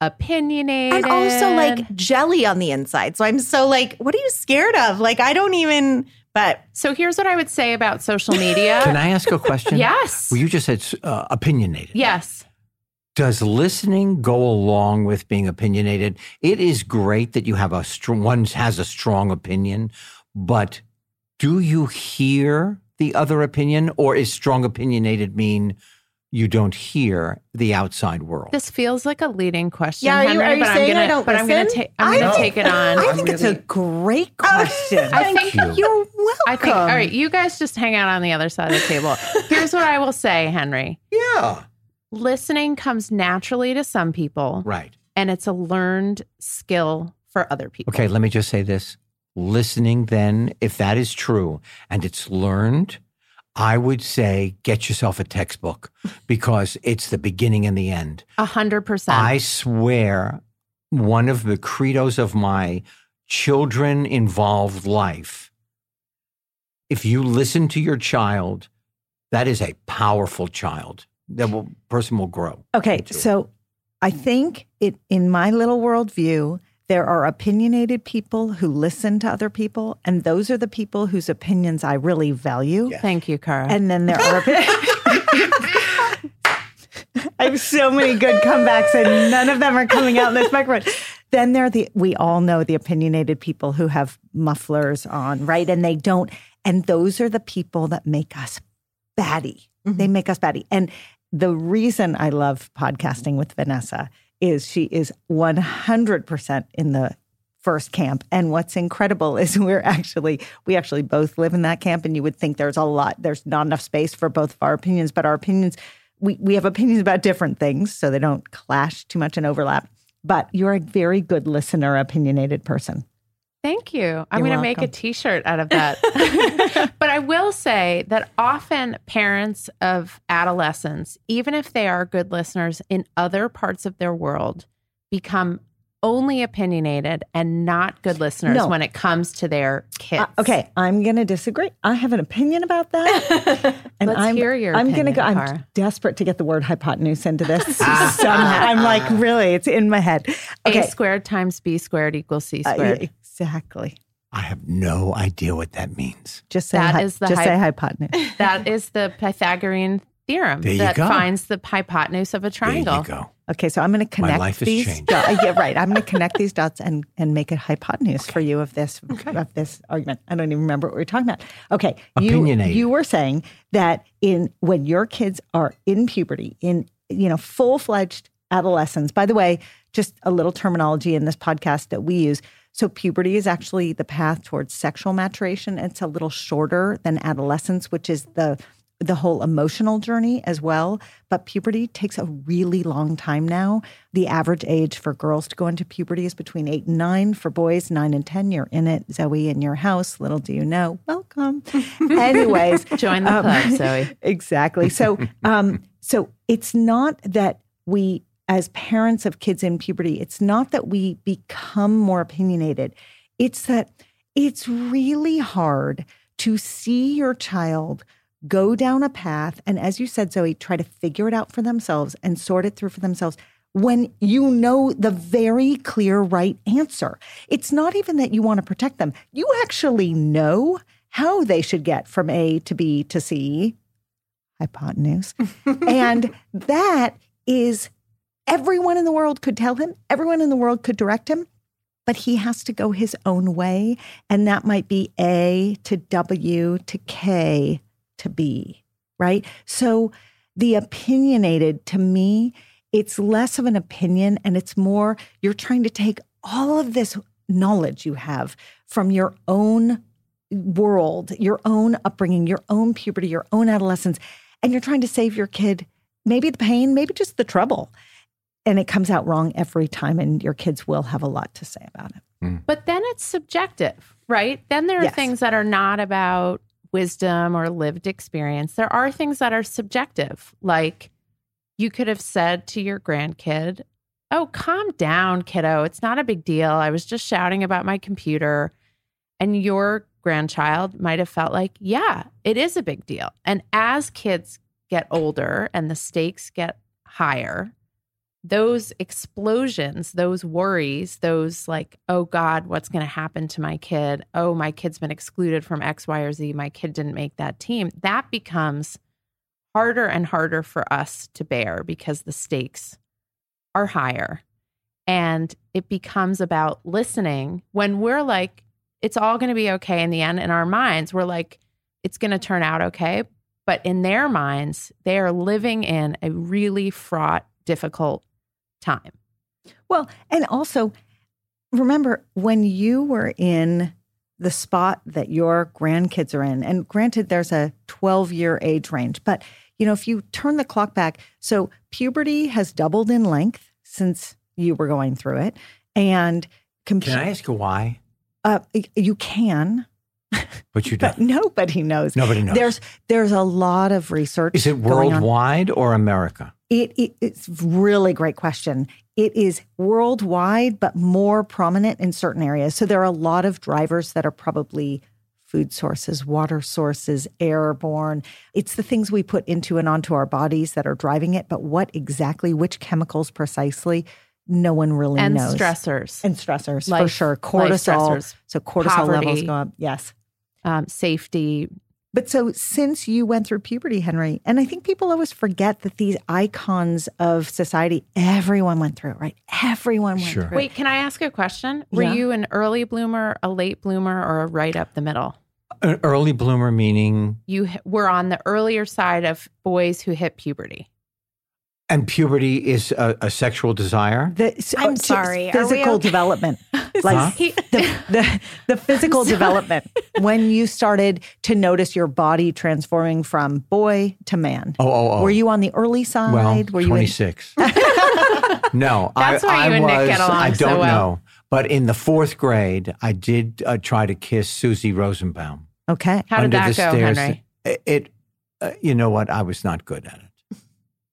opinionated. And also like jelly on the inside. So I'm so like, what are you scared of? Like I don't even but So here's what I would say about social media. Can I ask a question? *laughs* Yes. Well, you just said uh, opinionated. yes. Does listening go along with being opinionated? It is great that you have a strong, one has a strong opinion, but do you hear the other opinion or is strong opinionated mean you don't hear the outside world? This feels like a leading question. Yeah, are you- Henry, are you but I'm saying gonna, I don't but I'm gonna listen? take I'm I gonna think- take it on. I think it's a great oh, question. I think you. You're welcome. I think all right, you guys just hang out on the other side of the table. Here's what I will say, Henry. yeah. Listening comes naturally to some people, Right. and it's a learned skill for other people. Okay, let me just say this. Listening, then, if that is true and it's learned, I would say get yourself a textbook *laughs* because it's the beginning and the end. A hundred percent. I swear, one of the credos of my children involved life, if you listen to your child, that is a powerful child. That will, person will grow. Okay, into it. so I think it in my little worldview, there are opinionated people who listen to other people, and those are the people whose opinions I really value. Thank you, Cara. And then there are. *laughs* I have so many good comebacks, and none of them are coming out in this microphone. Then there are the we all know the opinionated people who have mufflers on, right? And they don't. And those are the people that make us batty. They mm-hmm. make us batty. And the reason I love podcasting with Vanessa is she is 100% in the first camp. And what's incredible is *laughs* we're actually, we actually both live in that camp. And you would think there's a lot, there's not enough space for both of our opinions, but our opinions, we, we have opinions about different things. So they don't clash too much and overlap. But you're a very good listener, opinionated person. Thank you. I'm going to make a t shirt out of that. *laughs* but I will say that often parents of adolescents, even if they are good listeners in other parts of their world, become only opinionated and not good listeners No. when it comes to their kids. Uh, okay, I'm going to disagree. I have an opinion about that. *laughs* And Let's I'm, hear your I'm gonna go. opinion, I'm Cara. desperate to get the word hypotenuse into this *laughs* somehow. I'm like, really, it's in my head. Okay, A squared times B squared equals C Uh, squared. Exactly. I have no idea what that means. Just say That hy- is the just hy- say *laughs* hypotenuse. that is the Pythagorean theorem There you that go. finds the hypotenuse of a triangle. There triangle. you go. Okay, so I'm going to connect life has these. changed. do- yeah, right. I'm going to connect these dots and and make a hypotenuse for you of this of this argument. I don't even remember what we are talking about. Okay, you you were saying that in when your kids are in puberty, in you know full fledged adolescence. By the way, just a little terminology in this podcast that we use. So puberty is actually the path towards sexual maturation. It's a little shorter than adolescence, which is the the whole emotional journey as well. But puberty takes a really long time now. The average age for girls to go into puberty is between eight and nine. For boys, nine and 10. You're in it, Zoe, in your house. Little do you know. Welcome. *laughs* Anyways, Join the um, club, Zoe. *laughs* exactly. So, um, so it's not that we, as parents of kids in puberty, it's not that we become more opinionated. It's that it's really hard to see your child go down a path and, as you said, Zoe, try to figure it out for themselves and sort it through for themselves when you know the very clear right answer. It's not even that you want to protect them, you actually know how they should get from A to B to C, hypotenuse. *laughs* and that is everyone in the world could tell him, everyone in the world could direct him, but he has to go his own way. And that might be A to W to K to B, right? So the opinionated to me, it's less of an opinion and it's more you're trying to take all of this knowledge you have from your own world, your own upbringing, your own puberty, your own adolescence, and you're trying to save your kid maybe the pain, maybe just the trouble. And it comes out wrong every time, and your kids will have a lot to say about it. Hmm. But then it's subjective, right? Then there are Yes. things that are not about wisdom or lived experience. There are things that are subjective, like you could have said to your grandkid, Oh, calm down, kiddo. It's not a big deal. I was just shouting about my computer. And your grandchild might have felt like, Yeah, it is a big deal. And as kids get older and the stakes get higher, those explosions, those worries, those like, oh God, what's going to happen to my kid? Oh, my kid's been excluded from X, Y, or Z. My kid didn't make that team. That becomes harder and harder for us to bear because the stakes are higher. And it becomes about listening when we're like, it's all going to be okay in the end. In our minds, we're like, it's going to turn out okay. But in their minds, they are living in a really fraught, difficult time. Well, and also remember when you were in the spot that your grandkids are in, and granted, there's a 12 year age range, but you know, if you turn the clock back, so puberty has doubled in length since you were going through it. And compu- Can I ask you why? uh, you can, *laughs* But you don't. but nobody knows. Nobody knows. There's there's a lot of research. Is it going on. worldwide or America? It, it it's really great question. It is worldwide, but more prominent in certain areas. So there are a lot of drivers that are probably food sources, water sources, airborne. It's the things we put into and onto our bodies that are driving it. But what exactly, which chemicals precisely, no one really and knows. stressors, and stressors for sure. Cortisol. So cortisol levels go up. Yes. Um, safety. But so since you went through puberty, Henry, and I think people always forget that these icons of society, everyone went through it, right? Everyone went Sure. through Wait, can I ask a question? Were Yeah. you an early bloomer, a late bloomer, or a right up the middle? An early bloomer meaning, You were on the earlier side of boys who hit puberty. And puberty is a, a sexual desire. The, so- I'm t- sorry, Physical okay? development. *laughs* like Huh? the, the, *laughs* the physical development when you started to notice your body transforming from boy to man. Oh, oh, oh. Were you on the early side? well, Were you in- 26. *laughs* no, That's I, why you I and Nick get along I don't well. know. But in the fourth grade, I did uh, try to kiss Susie Rosenbaum. okay. How did that go, stairs. Henry? It, it uh, you know what? I was not good at it.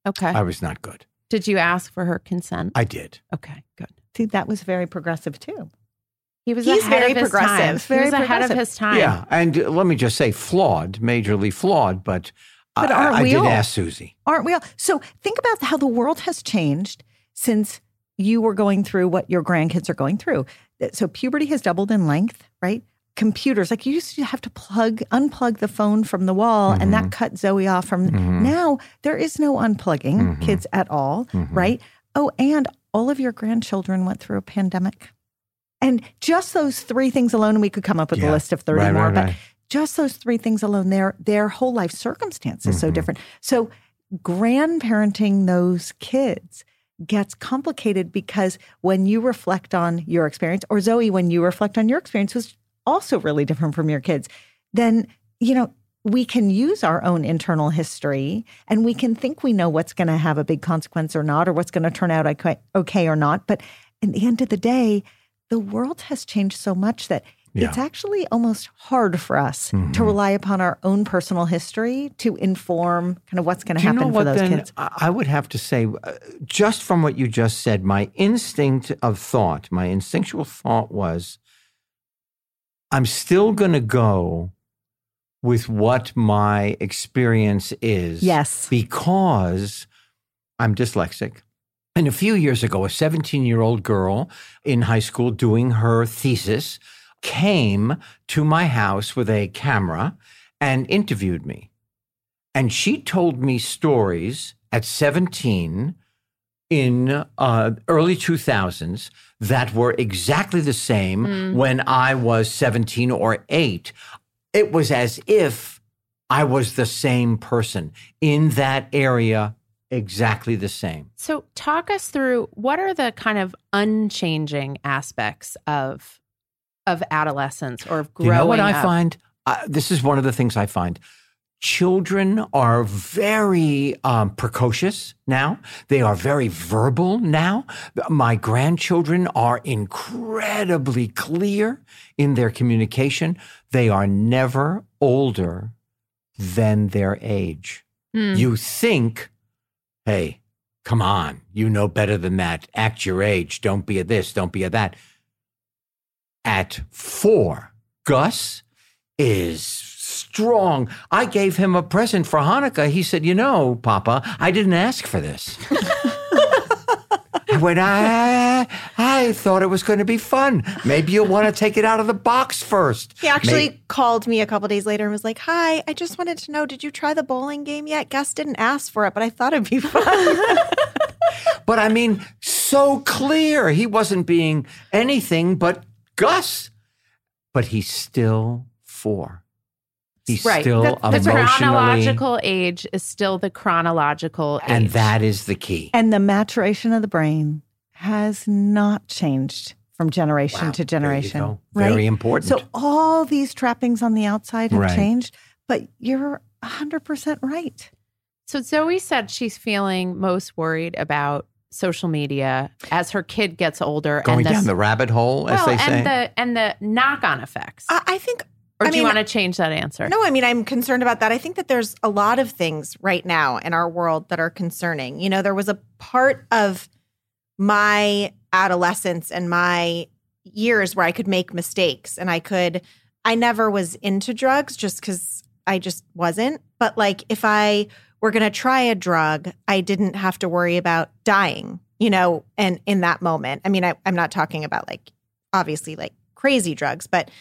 Okay. I was not good. Did you ask for her consent? I did. okay, good. See, that was very progressive too. He was He's ahead very of his progressive, time. very he was ahead of his time. Yeah, and uh, let me just say, flawed, majorly flawed, but, But I, aren't I we did all? ask Susie. Aren't we all? So think about how the world has changed since you were going through what your grandkids are going through. So puberty has doubled in length, right? Computers, like you used to have to plug, unplug the phone from the wall, and Mm-hmm. that cut Zoe off from. Now there is no unplugging Mm-hmm. kids at all, right? Oh, and all of your grandchildren went through a pandemic. And just those three things alone, and we could come up with a list of 30 Right, more, right, but right. just those three things alone, their their whole life circumstance is so Mm-hmm. different. So grandparenting those kids gets complicated because when you reflect on your experience, or Zoe, when you reflect on your experience, was also really different from your kids, then you know we can use our own internal history and we can think we know what's going to have a big consequence or not, or what's going to turn out okay, or not. But at the end of the day, the world has changed so much that it's actually almost hard for us to Mhm. rely upon our own personal history to inform kind of what's going to Do you know happen for those then? kids. I I would have to say, uh, just from what you just said, my instinct of thought, my instinctual thought was, I'm still going to go with what my experience is. Yes. Because I'm dyslexic. And a few years ago, a 17 year old girl in high school doing her thesis came to my house with a camera and interviewed me. And she told me stories at 17 in uh, early 2000s that were exactly the same when I was 17 or 8. It was as if I was the same person in that area, exactly the same. So, talk us through what are the kind of unchanging aspects of of adolescence or of growing you know what I up? find? Uh, this is one of the things I find. Children are very um, precocious now. They are very verbal now. My grandchildren are incredibly clear in their communication. They are never older than their age. Hmm. You think, hey, come on, you know better than that. Act your age. Don't be a this, don't be a that. At four, Gus is strong. I gave him a present for Hanukkah. He said, You know, Papa, I didn't ask for this. when I I thought it was going to be fun. Maybe you'll want to take it out of the box first. He actually May- called me a couple days later and was like, "Hi, I just wanted to know, did you try the bowling game yet? Gus didn't ask for it, but I thought it'd be fun." *laughs* But I mean, so clear. He wasn't being anything but Gus. But he's still four. He's right. still the, the emotionally. chronological age is still the chronological age. and that is the key. And the maturation of the brain has not changed from generation Wow, to there you generation. go. right? Very important. So all these trappings on the outside have Right. changed, but you're 100% right. So Zoe said she's feeling most worried about social media as her kid gets older Going and down the rabbit hole, as well, they say. and the and the knock-on effects. I I think or I do you want to change that answer? No, I mean, I'm concerned about that. I think that there's a lot of things right now in our world that are concerning. You know, there was a part of my adolescence and my years where I could make mistakes and I could, I never was into drugs just because I just wasn't. But like, if I were going to try a drug, I didn't have to worry about dying you know, and in that moment. I mean, I, I'm not talking about like obviously like crazy drugs, but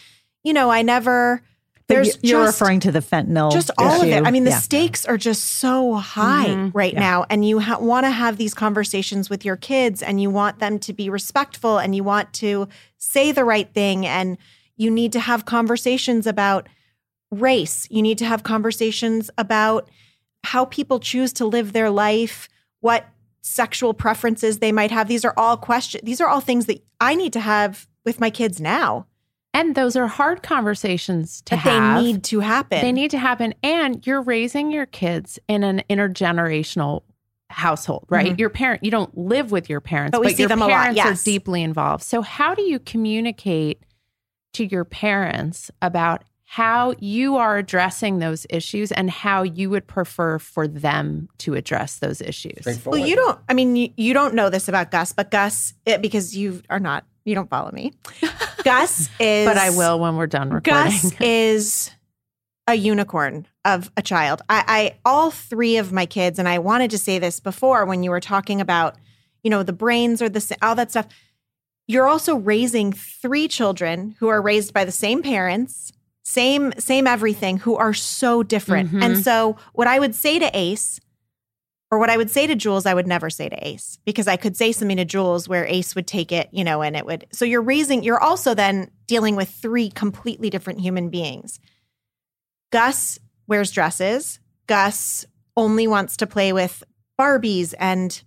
you know, I never there's you- you're just- referring to the fentanyl. just all of it. I mean, the Yeah. stakes are just so high Mhm. right Yeah. now, and you ha- want to have these conversations with your kids, and you want them to be respectful, and you want to say the right thing, and you need to have conversations about race. You need to have conversations about how people choose to live their life, what sexual preferences they might have. These are all questions. These are all things that I need to have with my kids now. And those are hard conversations to That have. they need to happen. They need to happen. And you're raising your kids in an intergenerational household, right? Mhm. Your parent, you don't live with your parents, But we see your them a lot, parents yes. are deeply involved. So how do you communicate to your parents about how you are addressing those issues and how you would prefer for them to address those issues? Well, you don't. I mean, you, you don't know this about Gus, but Gus, it, because you are not, you don't follow me. Gus is, *laughs* But I will when we're done recording. Gus *laughs* is a unicorn of a child. I, I all three of my kids, and I wanted to say this before when you were talking about, you know, the brains or the all that stuff. You're also raising three children who are raised by the same parents, same same everything, who are so different. Mhm. And so, what I would say to Ace, or what I would say to Jules, I would never say to Ace because I could say something to Jules where Ace would take it, you know, and it would. So you're raising, you're also then dealing with three completely different human beings. Gus wears dresses. Gus only wants to play with Barbies and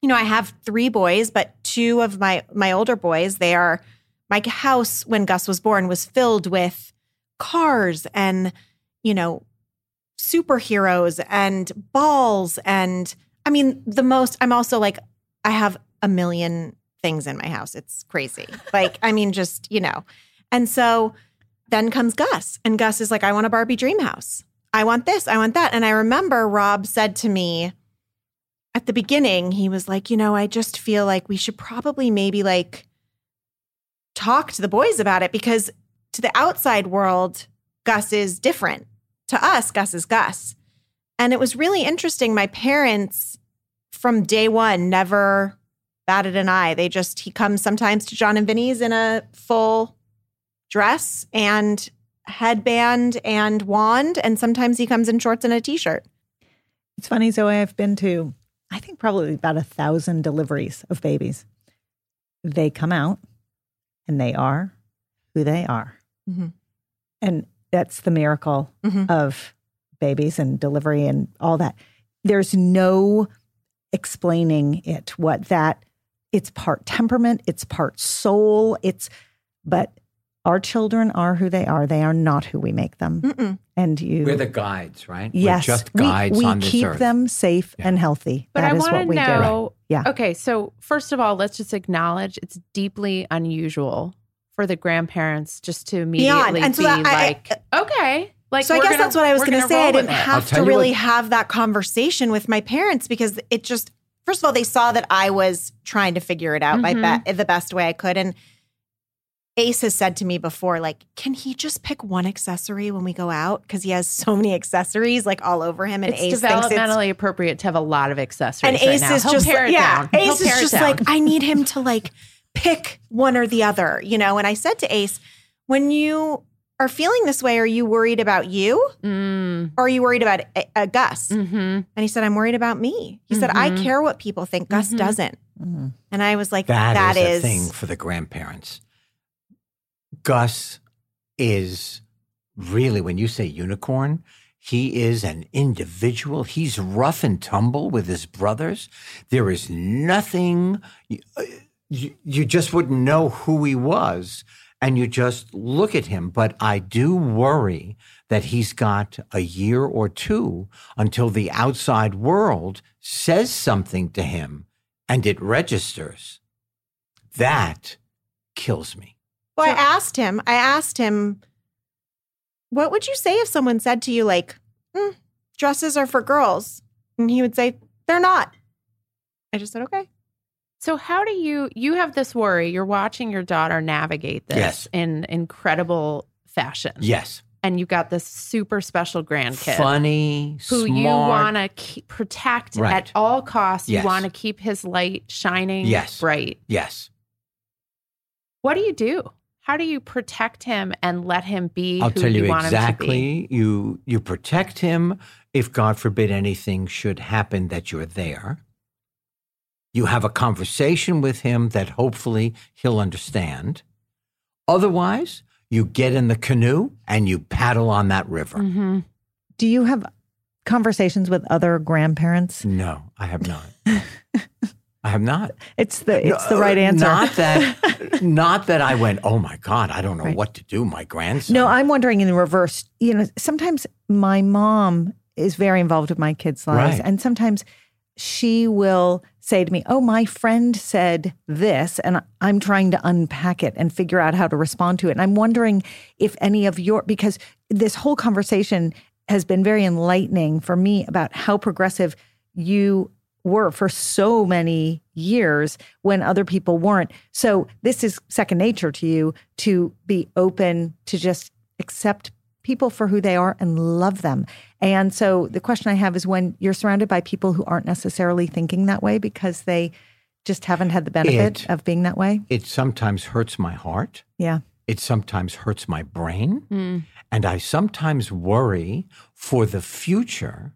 you know, I have three boys, but two of my my older boys, they are my house when Gus was born was filled with cars and you know, superheroes and balls and I mean, the most I'm also like I have a million things in my house. It's crazy. *laughs* Like, I mean, just, you know. And so then comes Gus, and Gus is like, I want a Barbie dream house. I want this, I want that. And I remember Rob said to me at the beginning, he was like, you know, I just feel like we should probably maybe like talk to the boys about it because to the outside world, Gus is different. To us, Gus is Gus. And it was really interesting. My parents, from day one, never batted an eye. They just, he comes sometimes to Jon and Vinny's in a full dress and headband and wand. And sometimes he comes in shorts and a t shirt. It's funny, Zoe. I've been to, I think, probably about a thousand deliveries of babies. They come out and they are who they are. Mhm. And that's the miracle Mhm. of babies and delivery and all that. There's no explaining it, what that, it's part temperament, it's part soul, it's, but our children are who they are. They are not who we make them. Mm-mm. And you, We're the guides, right? yes, We're just guides we, on this keep earth. them safe Yeah. and healthy. But That I is want what to we do. know. Yeah. Okay. So, first of all, let's just acknowledge it's deeply unusual for the grandparents just to immediately And so be that- I- like, okay. Like, so I guess gonna- that's what I was going to say. I didn't have to really what- have that conversation with my parents because it just, first of all, they saw that I was trying to figure it out my Mhm. be- the best way I could. And Ace has said to me before, like, can he just pick one accessory when we go out? Because he has so many accessories like all over him. And It's Ace thinks it's developmentally appropriate to have a lot of accessories. and right Ace now. is He'll just pare it yeah, down. He'll Ace is just down. like I need him to like pick one or the other, you know. And I said to Ace, when you are feeling this way, are you worried about you Mm, or are you worried about uh, uh, Gus? hmm And he said, I'm worried about me. He said, I Mhm. care what people think. Gus Mhm. doesn't. Mhm. And I was like, that that is, is, a thing for the grandparents. Gus is really, when you say unicorn, he is an individual. He's rough and tumble with his brothers. There is nothing, uh, you, you just wouldn't know who he was. And you just look at him. But I do worry that he's got a year or two until the outside world says something to him and it registers. That kills me. Well, I asked him, I asked him, what would you say if someone said to you, like, "Mm, dresses are for girls? And he would say, they're not. I just said, okay. So how do you you have this worry? You're watching your daughter navigate this Yes. in incredible fashion. Yes. and you've got this super special grandkid Funny, who smart. you want to protect Right. at all costs. Yes. You want to keep his light shining Yes. bright. Yes. What do you do? How do you protect him and let him be I'll tell you want him to be? exactly. You you protect him if God forbid anything should happen that you're there. You have a conversation with him that hopefully he'll understand. Otherwise, you get in the canoe and you paddle on that river. hmm Do you have conversations with other grandparents? No, I have not. I have not. *laughs* It's the it's the right answer. Not that *laughs* not that I went, "Oh my god, I don't know Right. what to do, my grandson." No, I'm wondering in the reverse. You know, sometimes my mom is very involved with my kids' lives, Right. and sometimes she will say to me, "Oh, my friend said this," and I'm trying to unpack it and figure out how to respond to it. And I'm wondering if any of your because this whole conversation has been very enlightening for me about how progressive you were for so many years when other people weren't. So this is second nature to you to be open to just accept people for who they are and love them. And so the question I have is when you're surrounded by people who aren't necessarily thinking that way because they just haven't had the benefit It- of being that way. it sometimes hurts my heart. Yeah. It sometimes hurts my brain. Mm. And I sometimes worry for the future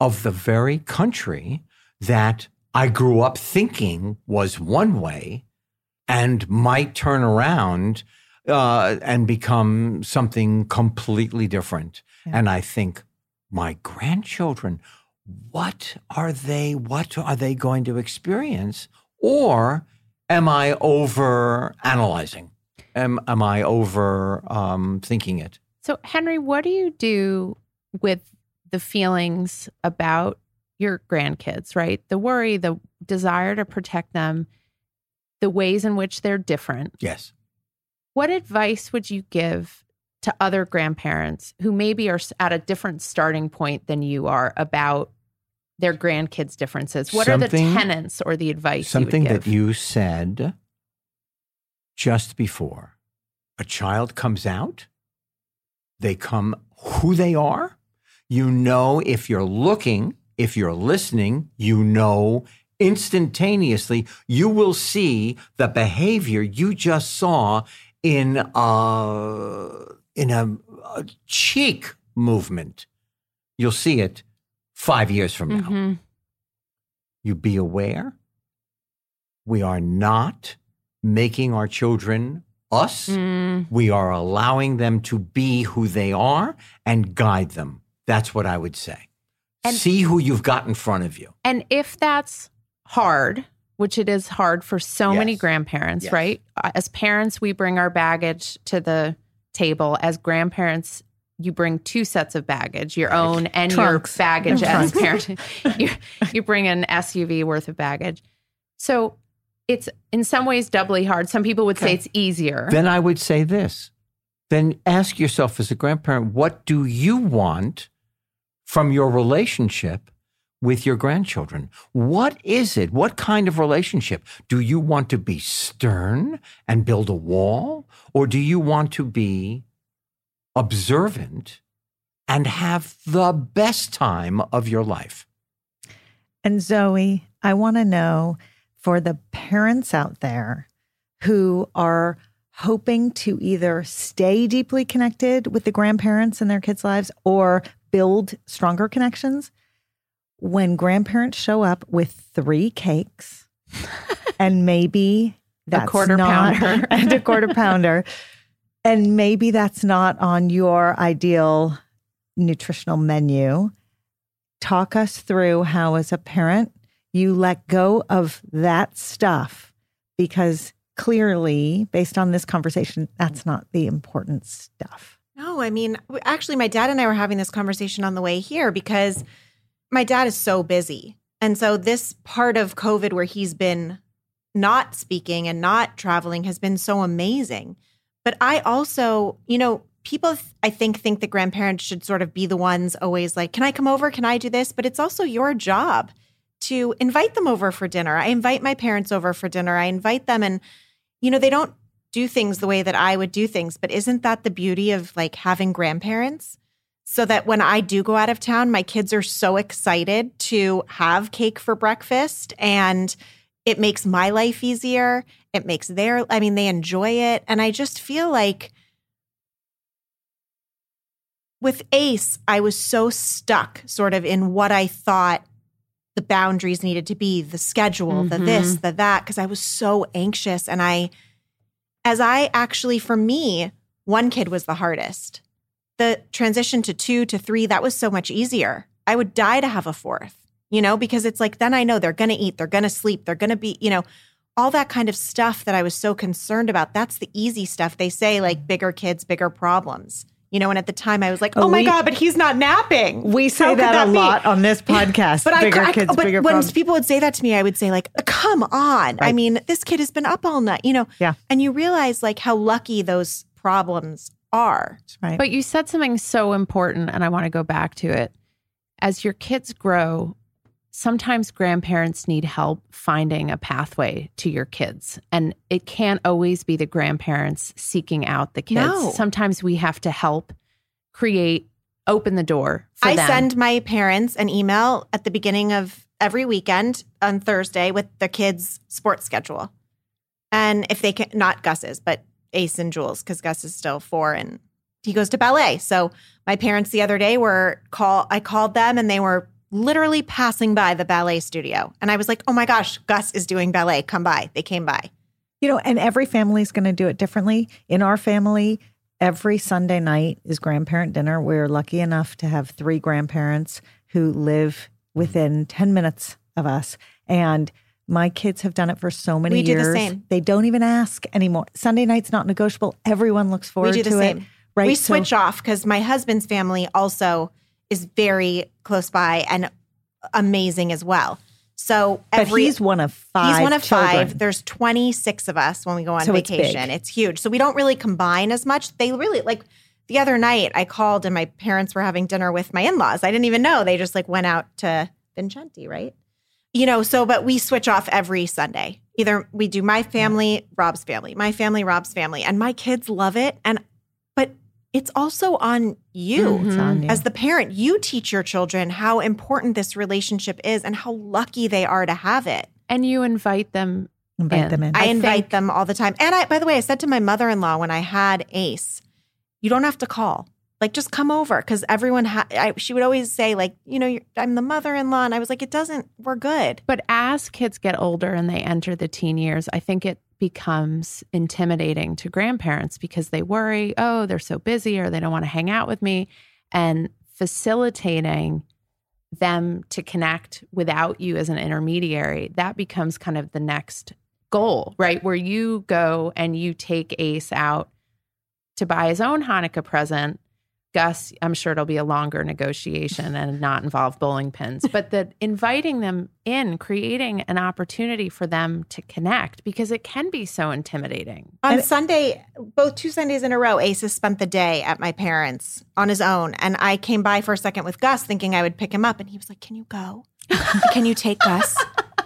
of the very country that I grew up thinking was one way and might turn around uh, and become something completely different. Yeah. And I think, my grandchildren, what are they? What are they going to experience? Or am I over analyzing? Am, am I over um, thinking it? So, Henry, what do you do with the feelings about your grandkids, right? The worry, the desire to protect them, the ways in which they're different. Yes. What advice would you give to other grandparents who maybe are at a different starting point than you are about their grandkids' differences? What are the tenets or the advice Something you would that you said just before a child comes out, they come who they are. You know, if you're looking, if you're listening, you know instantaneously, you will see the behavior you just saw in a, in a, a cheek movement. You'll see it five years from now Mhm. you be aware we are not making our children us. Mm. We are allowing them to be who they are and guide them. That's what I would say. And- See who you've got in front of you. And if that's hard, which it is hard for so many grandparents, Yes. right? Uh, As parents, we bring our baggage to the table. As grandparents, you bring two sets of baggage, your Right. own and Trunks. your baggage as Trunks. parent. *laughs* you, you bring an SUV worth of baggage. So it's in some ways doubly hard. Some people would say it's easier. Then I would say this. Then ask yourself as a grandparent, what do you want from your relationship with your grandchildren? What is it? What kind of relationship? Do you want to be stern and build a wall? Or do you want to be observant and have the best time of your life? And Zoe, I want to know for the parents out there who are hoping to either stay deeply connected with the grandparents in their kids' lives or build stronger connections, when grandparents show up with three cakes *laughs* and maybe that's a quarter not, pounder. *laughs* and a quarter pounder, and maybe that's not on your ideal nutritional menu talk us through how, as a parent, you let go of that stuff because clearly, based on this conversation, that's not the important stuff. No, I mean, actually, my dad and I were having this conversation on the way here because my dad is so busy. And so, this part of COVID where he's been not speaking and not traveling has been so amazing. But I also, you know, people I think think that grandparents should sort of be the ones always like, "Can I come over? Can I do this?" But it's also your job to invite them over for dinner. I invite my parents over for dinner. I invite them and you know, they don't do things the way that I would do things. But isn't that the beauty of like having grandparents? So that when I do go out of town, my kids are so excited to have cake for breakfast and it makes my life easier. It makes their, I mean, they enjoy it. And I just feel like with Ace, I was so stuck sort of in what I thought the boundaries needed to be, the schedule, the this, mm-hmm. the that, because I was so anxious. And I, as I actually, for me, one kid was the hardest. The transition to two to three, that was so much easier. I would die to have a fourth, you know, because it's like, then I know they're going to eat, they're going to sleep, they're going to be, you know, all that kind of stuff that I was so concerned about. That's the easy stuff. They say like bigger kids, bigger problems. You know, and at the time I was like, "Oh, my we- god, but he's not napping." We say could that, a be? lot on this *laughs* podcast. But bigger I, I kids, but bigger when problems. people would say that to me, I would say like, "Come on!" I mean, this kid has been up all night, you know. Yeah. And you realize like how lucky those problems are. right. But you said something so important, and I want to go back to it. As your kids grow, sometimes grandparents need help finding a pathway to your kids. And it can't always be the grandparents seeking out the kids. No. Sometimes we have to help create, open the door for I them. send my parents an email at the beginning of every weekend on Thursday with the kids' sports schedule. And if they can, not Gus's, but Ace and Jules, because Gus is still four and he goes to ballet. So my parents the other day were call. I called them and they were literally passing by the ballet studio, and I was like, "Oh my gosh, Gus is doing ballet. Come by." They came by. You know, and every family is going to do it differently. In our family, every Sunday night is grandparent dinner. We're lucky enough to have three grandparents who live within 10 minutes of us. And my kids have done it for so many We do the same. They don't even ask anymore. Sunday night's not negotiable. Everyone looks forward we do the to same. it. Right. We So- switch off because my husband's family also is very close by and amazing as well. So but he's one of five. he's one of children. five. There's 26 of us when we go on So it's vacation. It's, huge. So we don't really combine as much. They really like the other night I called and my parents were having dinner with my in-laws. I didn't even know. They just like went out to Vincenti, right? You know, so but we switch off every Sunday. Either we do my mm-hmm. family, Rob's family, my family, Rob's family, and my kids love it. And but it's also on you mm-hmm. It's on you. as the parent. You teach your children how important this relationship is and how lucky they are to have it. and you invite them Invite in. them in. I, invite think- them all the time. And I, by the way, I said to my mother in law when I had Ace, you don't have to call. Like, just come over because everyone, ha- I, she would always say, like, you know, I'm the mother in law. And I was like, it doesn't, we're good. But as kids get older and they enter the teen years, I think it becomes intimidating to grandparents because they worry, oh, they're so busy or they don't want to hang out with me. And facilitating them to connect without you as an intermediary, that becomes kind of the next goal, right? Where you go and you take Ace out to buy his own Hanukkah present. Gus, I'm sure it'll be a longer negotiation and not involve bowling pins, but that *laughs* inviting them in, creating an opportunity for them to connect because it can be so intimidating. On Sunday, both two Sundays in a row, Ace has spent the day at my parents' on his own. And I came by for a second with Gus thinking I would pick him up. And he was like, Can you go? *laughs* Can you take Gus?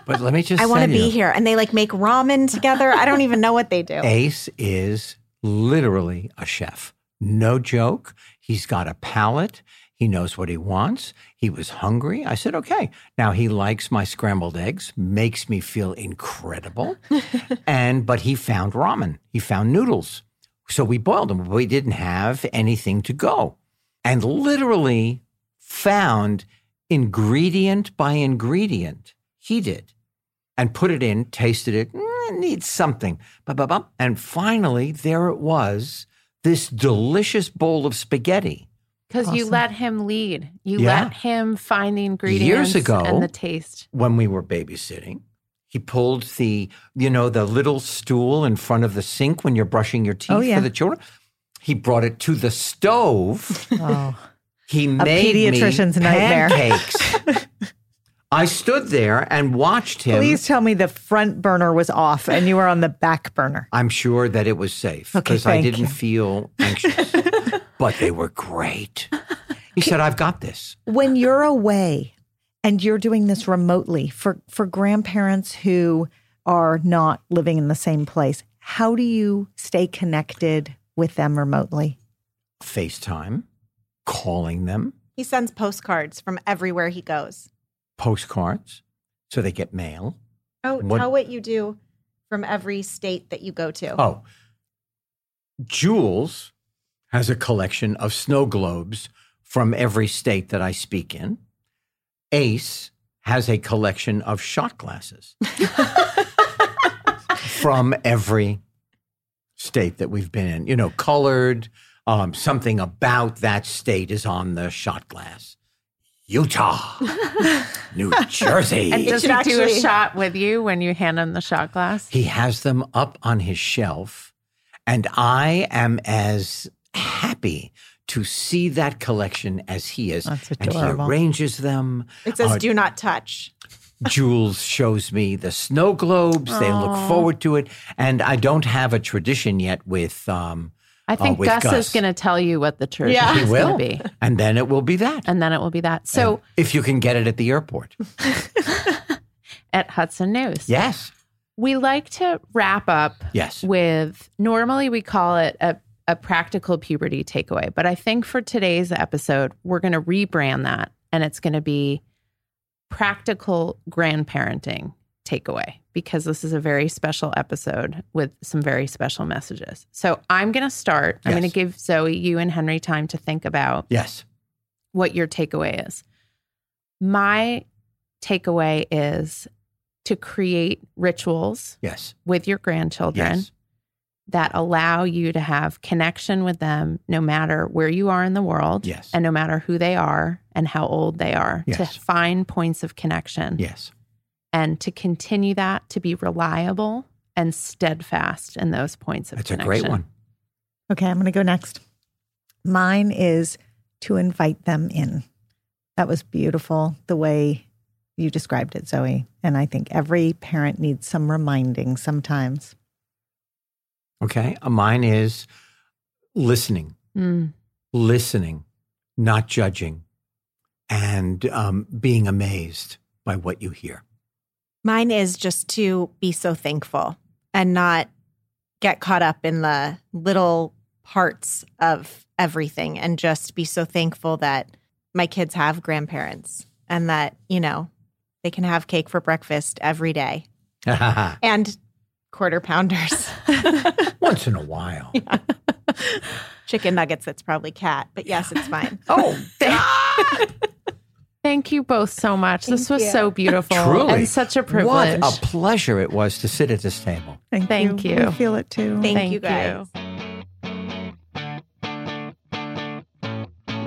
But let me just I want to be here. And they like make ramen together. I don't even know what they do. Ace is literally a chef. No joke. He's got a palate. He knows what he wants. He was hungry. I said, okay. Now he likes my scrambled eggs, makes me feel incredible. *laughs* and, but he found ramen. He found noodles. So we boiled them. We didn't have anything to go. And literally found ingredient by ingredient. He did and put it in, tasted it, mm, needs something. And finally, there it was this delicious bowl of spaghetti. Because you let him lead. You Yeah. let him find the ingredients Years ago- and the taste. When we were babysitting, he pulled the, you know, the little stool in front of the sink when you're brushing your teeth Oh, yeah. for the children. He brought it to the stove. Oh. He made pediatrician's me nightmare. pancakes. *laughs* I stood there and watched him. Please tell me the front burner was off and you were on the back burner. I'm sure that it was safe Okay, because I didn't you. feel anxious. *laughs* but they were great. He said, I've got this. when you're away and you're doing this remotely for for grandparents who are not living in the same place how do you stay connected with them remotely? FaceTime, calling them, He sends postcards from everywhere he goes. Postcards, so they get mail. Oh, What- tell what you do from every state that you go to. Oh, Jules has a collection of snow globes from every state that I speak in. Ace has a collection of shot glasses *laughs* from every state that we've been in. You know, colored, um, something about that state is on the shot glass. Utah, *laughs* New Jersey. And does should he do a shot with you when you hand him the shot glass? He has them up on his shelf, and I am as happy to see that collection as he is. That's adorable. and he arranges them. It says Uh, do not touch. Jules shows me the snow globes. They look forward to it, and I don't have a tradition yet with. Um, I think with Gus, Gus. is going to tell you what the tradition Yeah. is he going will, to be. and then it will be that. And then it will be that. So And if you can get it at the airport, *laughs* at Hudson News, yes, we like to wrap up yes, with normally we call it a, a practical puberty takeaway. But I think for today's episode, we're going to rebrand that and it's going to be practical grandparenting takeaway because this is a very special episode with some very special messages. So I'm going to start. I'm going to give Zoe, you, and Henry time to think about yes, what your takeaway is. My takeaway is to create rituals yes, with your grandchildren yes, that allow you to have connection with them no matter where you are in the world Yes. and no matter who they are and how old they are yes. to find points of connection yes. And to continue that to be reliable and steadfast in those points of That's a great one. Okay, I'm going to go next. Mine is to invite them in. That was beautiful the way you described it, Zoe. And I think every parent needs some reminding sometimes. Okay. Uh, Mine is listening, Mm, listening, not judging, and um, being amazed by what you hear. Mine is just to be so thankful and not get caught up in the little parts of everything and just be so thankful that my kids have grandparents and that, you know, they can have cake for breakfast every day *laughs* and quarter pounders. *laughs* Once in a while. *laughs* Chicken nuggets, that's probably cat, but yes, it's fine. Oh, Thank you both so much. this was you. so beautiful Truly. and such a privilege. What a pleasure it was to sit at this table. Thank, Thank you. I feel it too. Thank, you guys.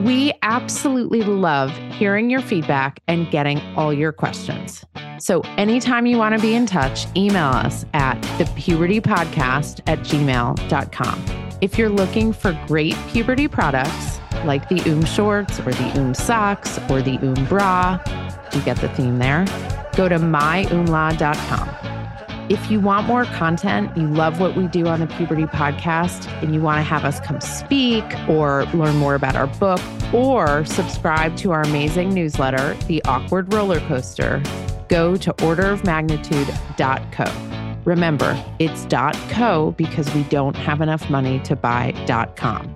We absolutely love hearing your feedback and getting all your questions. So, anytime you want to be in touch, email us at thepubertypodcast at gmail.com. If you're looking for great puberty products like the Oom shorts or the Oom socks or the Oom bra, you get the theme there, go to myoomla.com. If you want more content, you love what we do on the Puberty Podcast, and you want to have us come speak or learn more about our book or subscribe to our amazing newsletter, The Awkward Roller Coaster, go to orderofmagnitude.co. Remember, it's .co because we don't have enough money to buy .com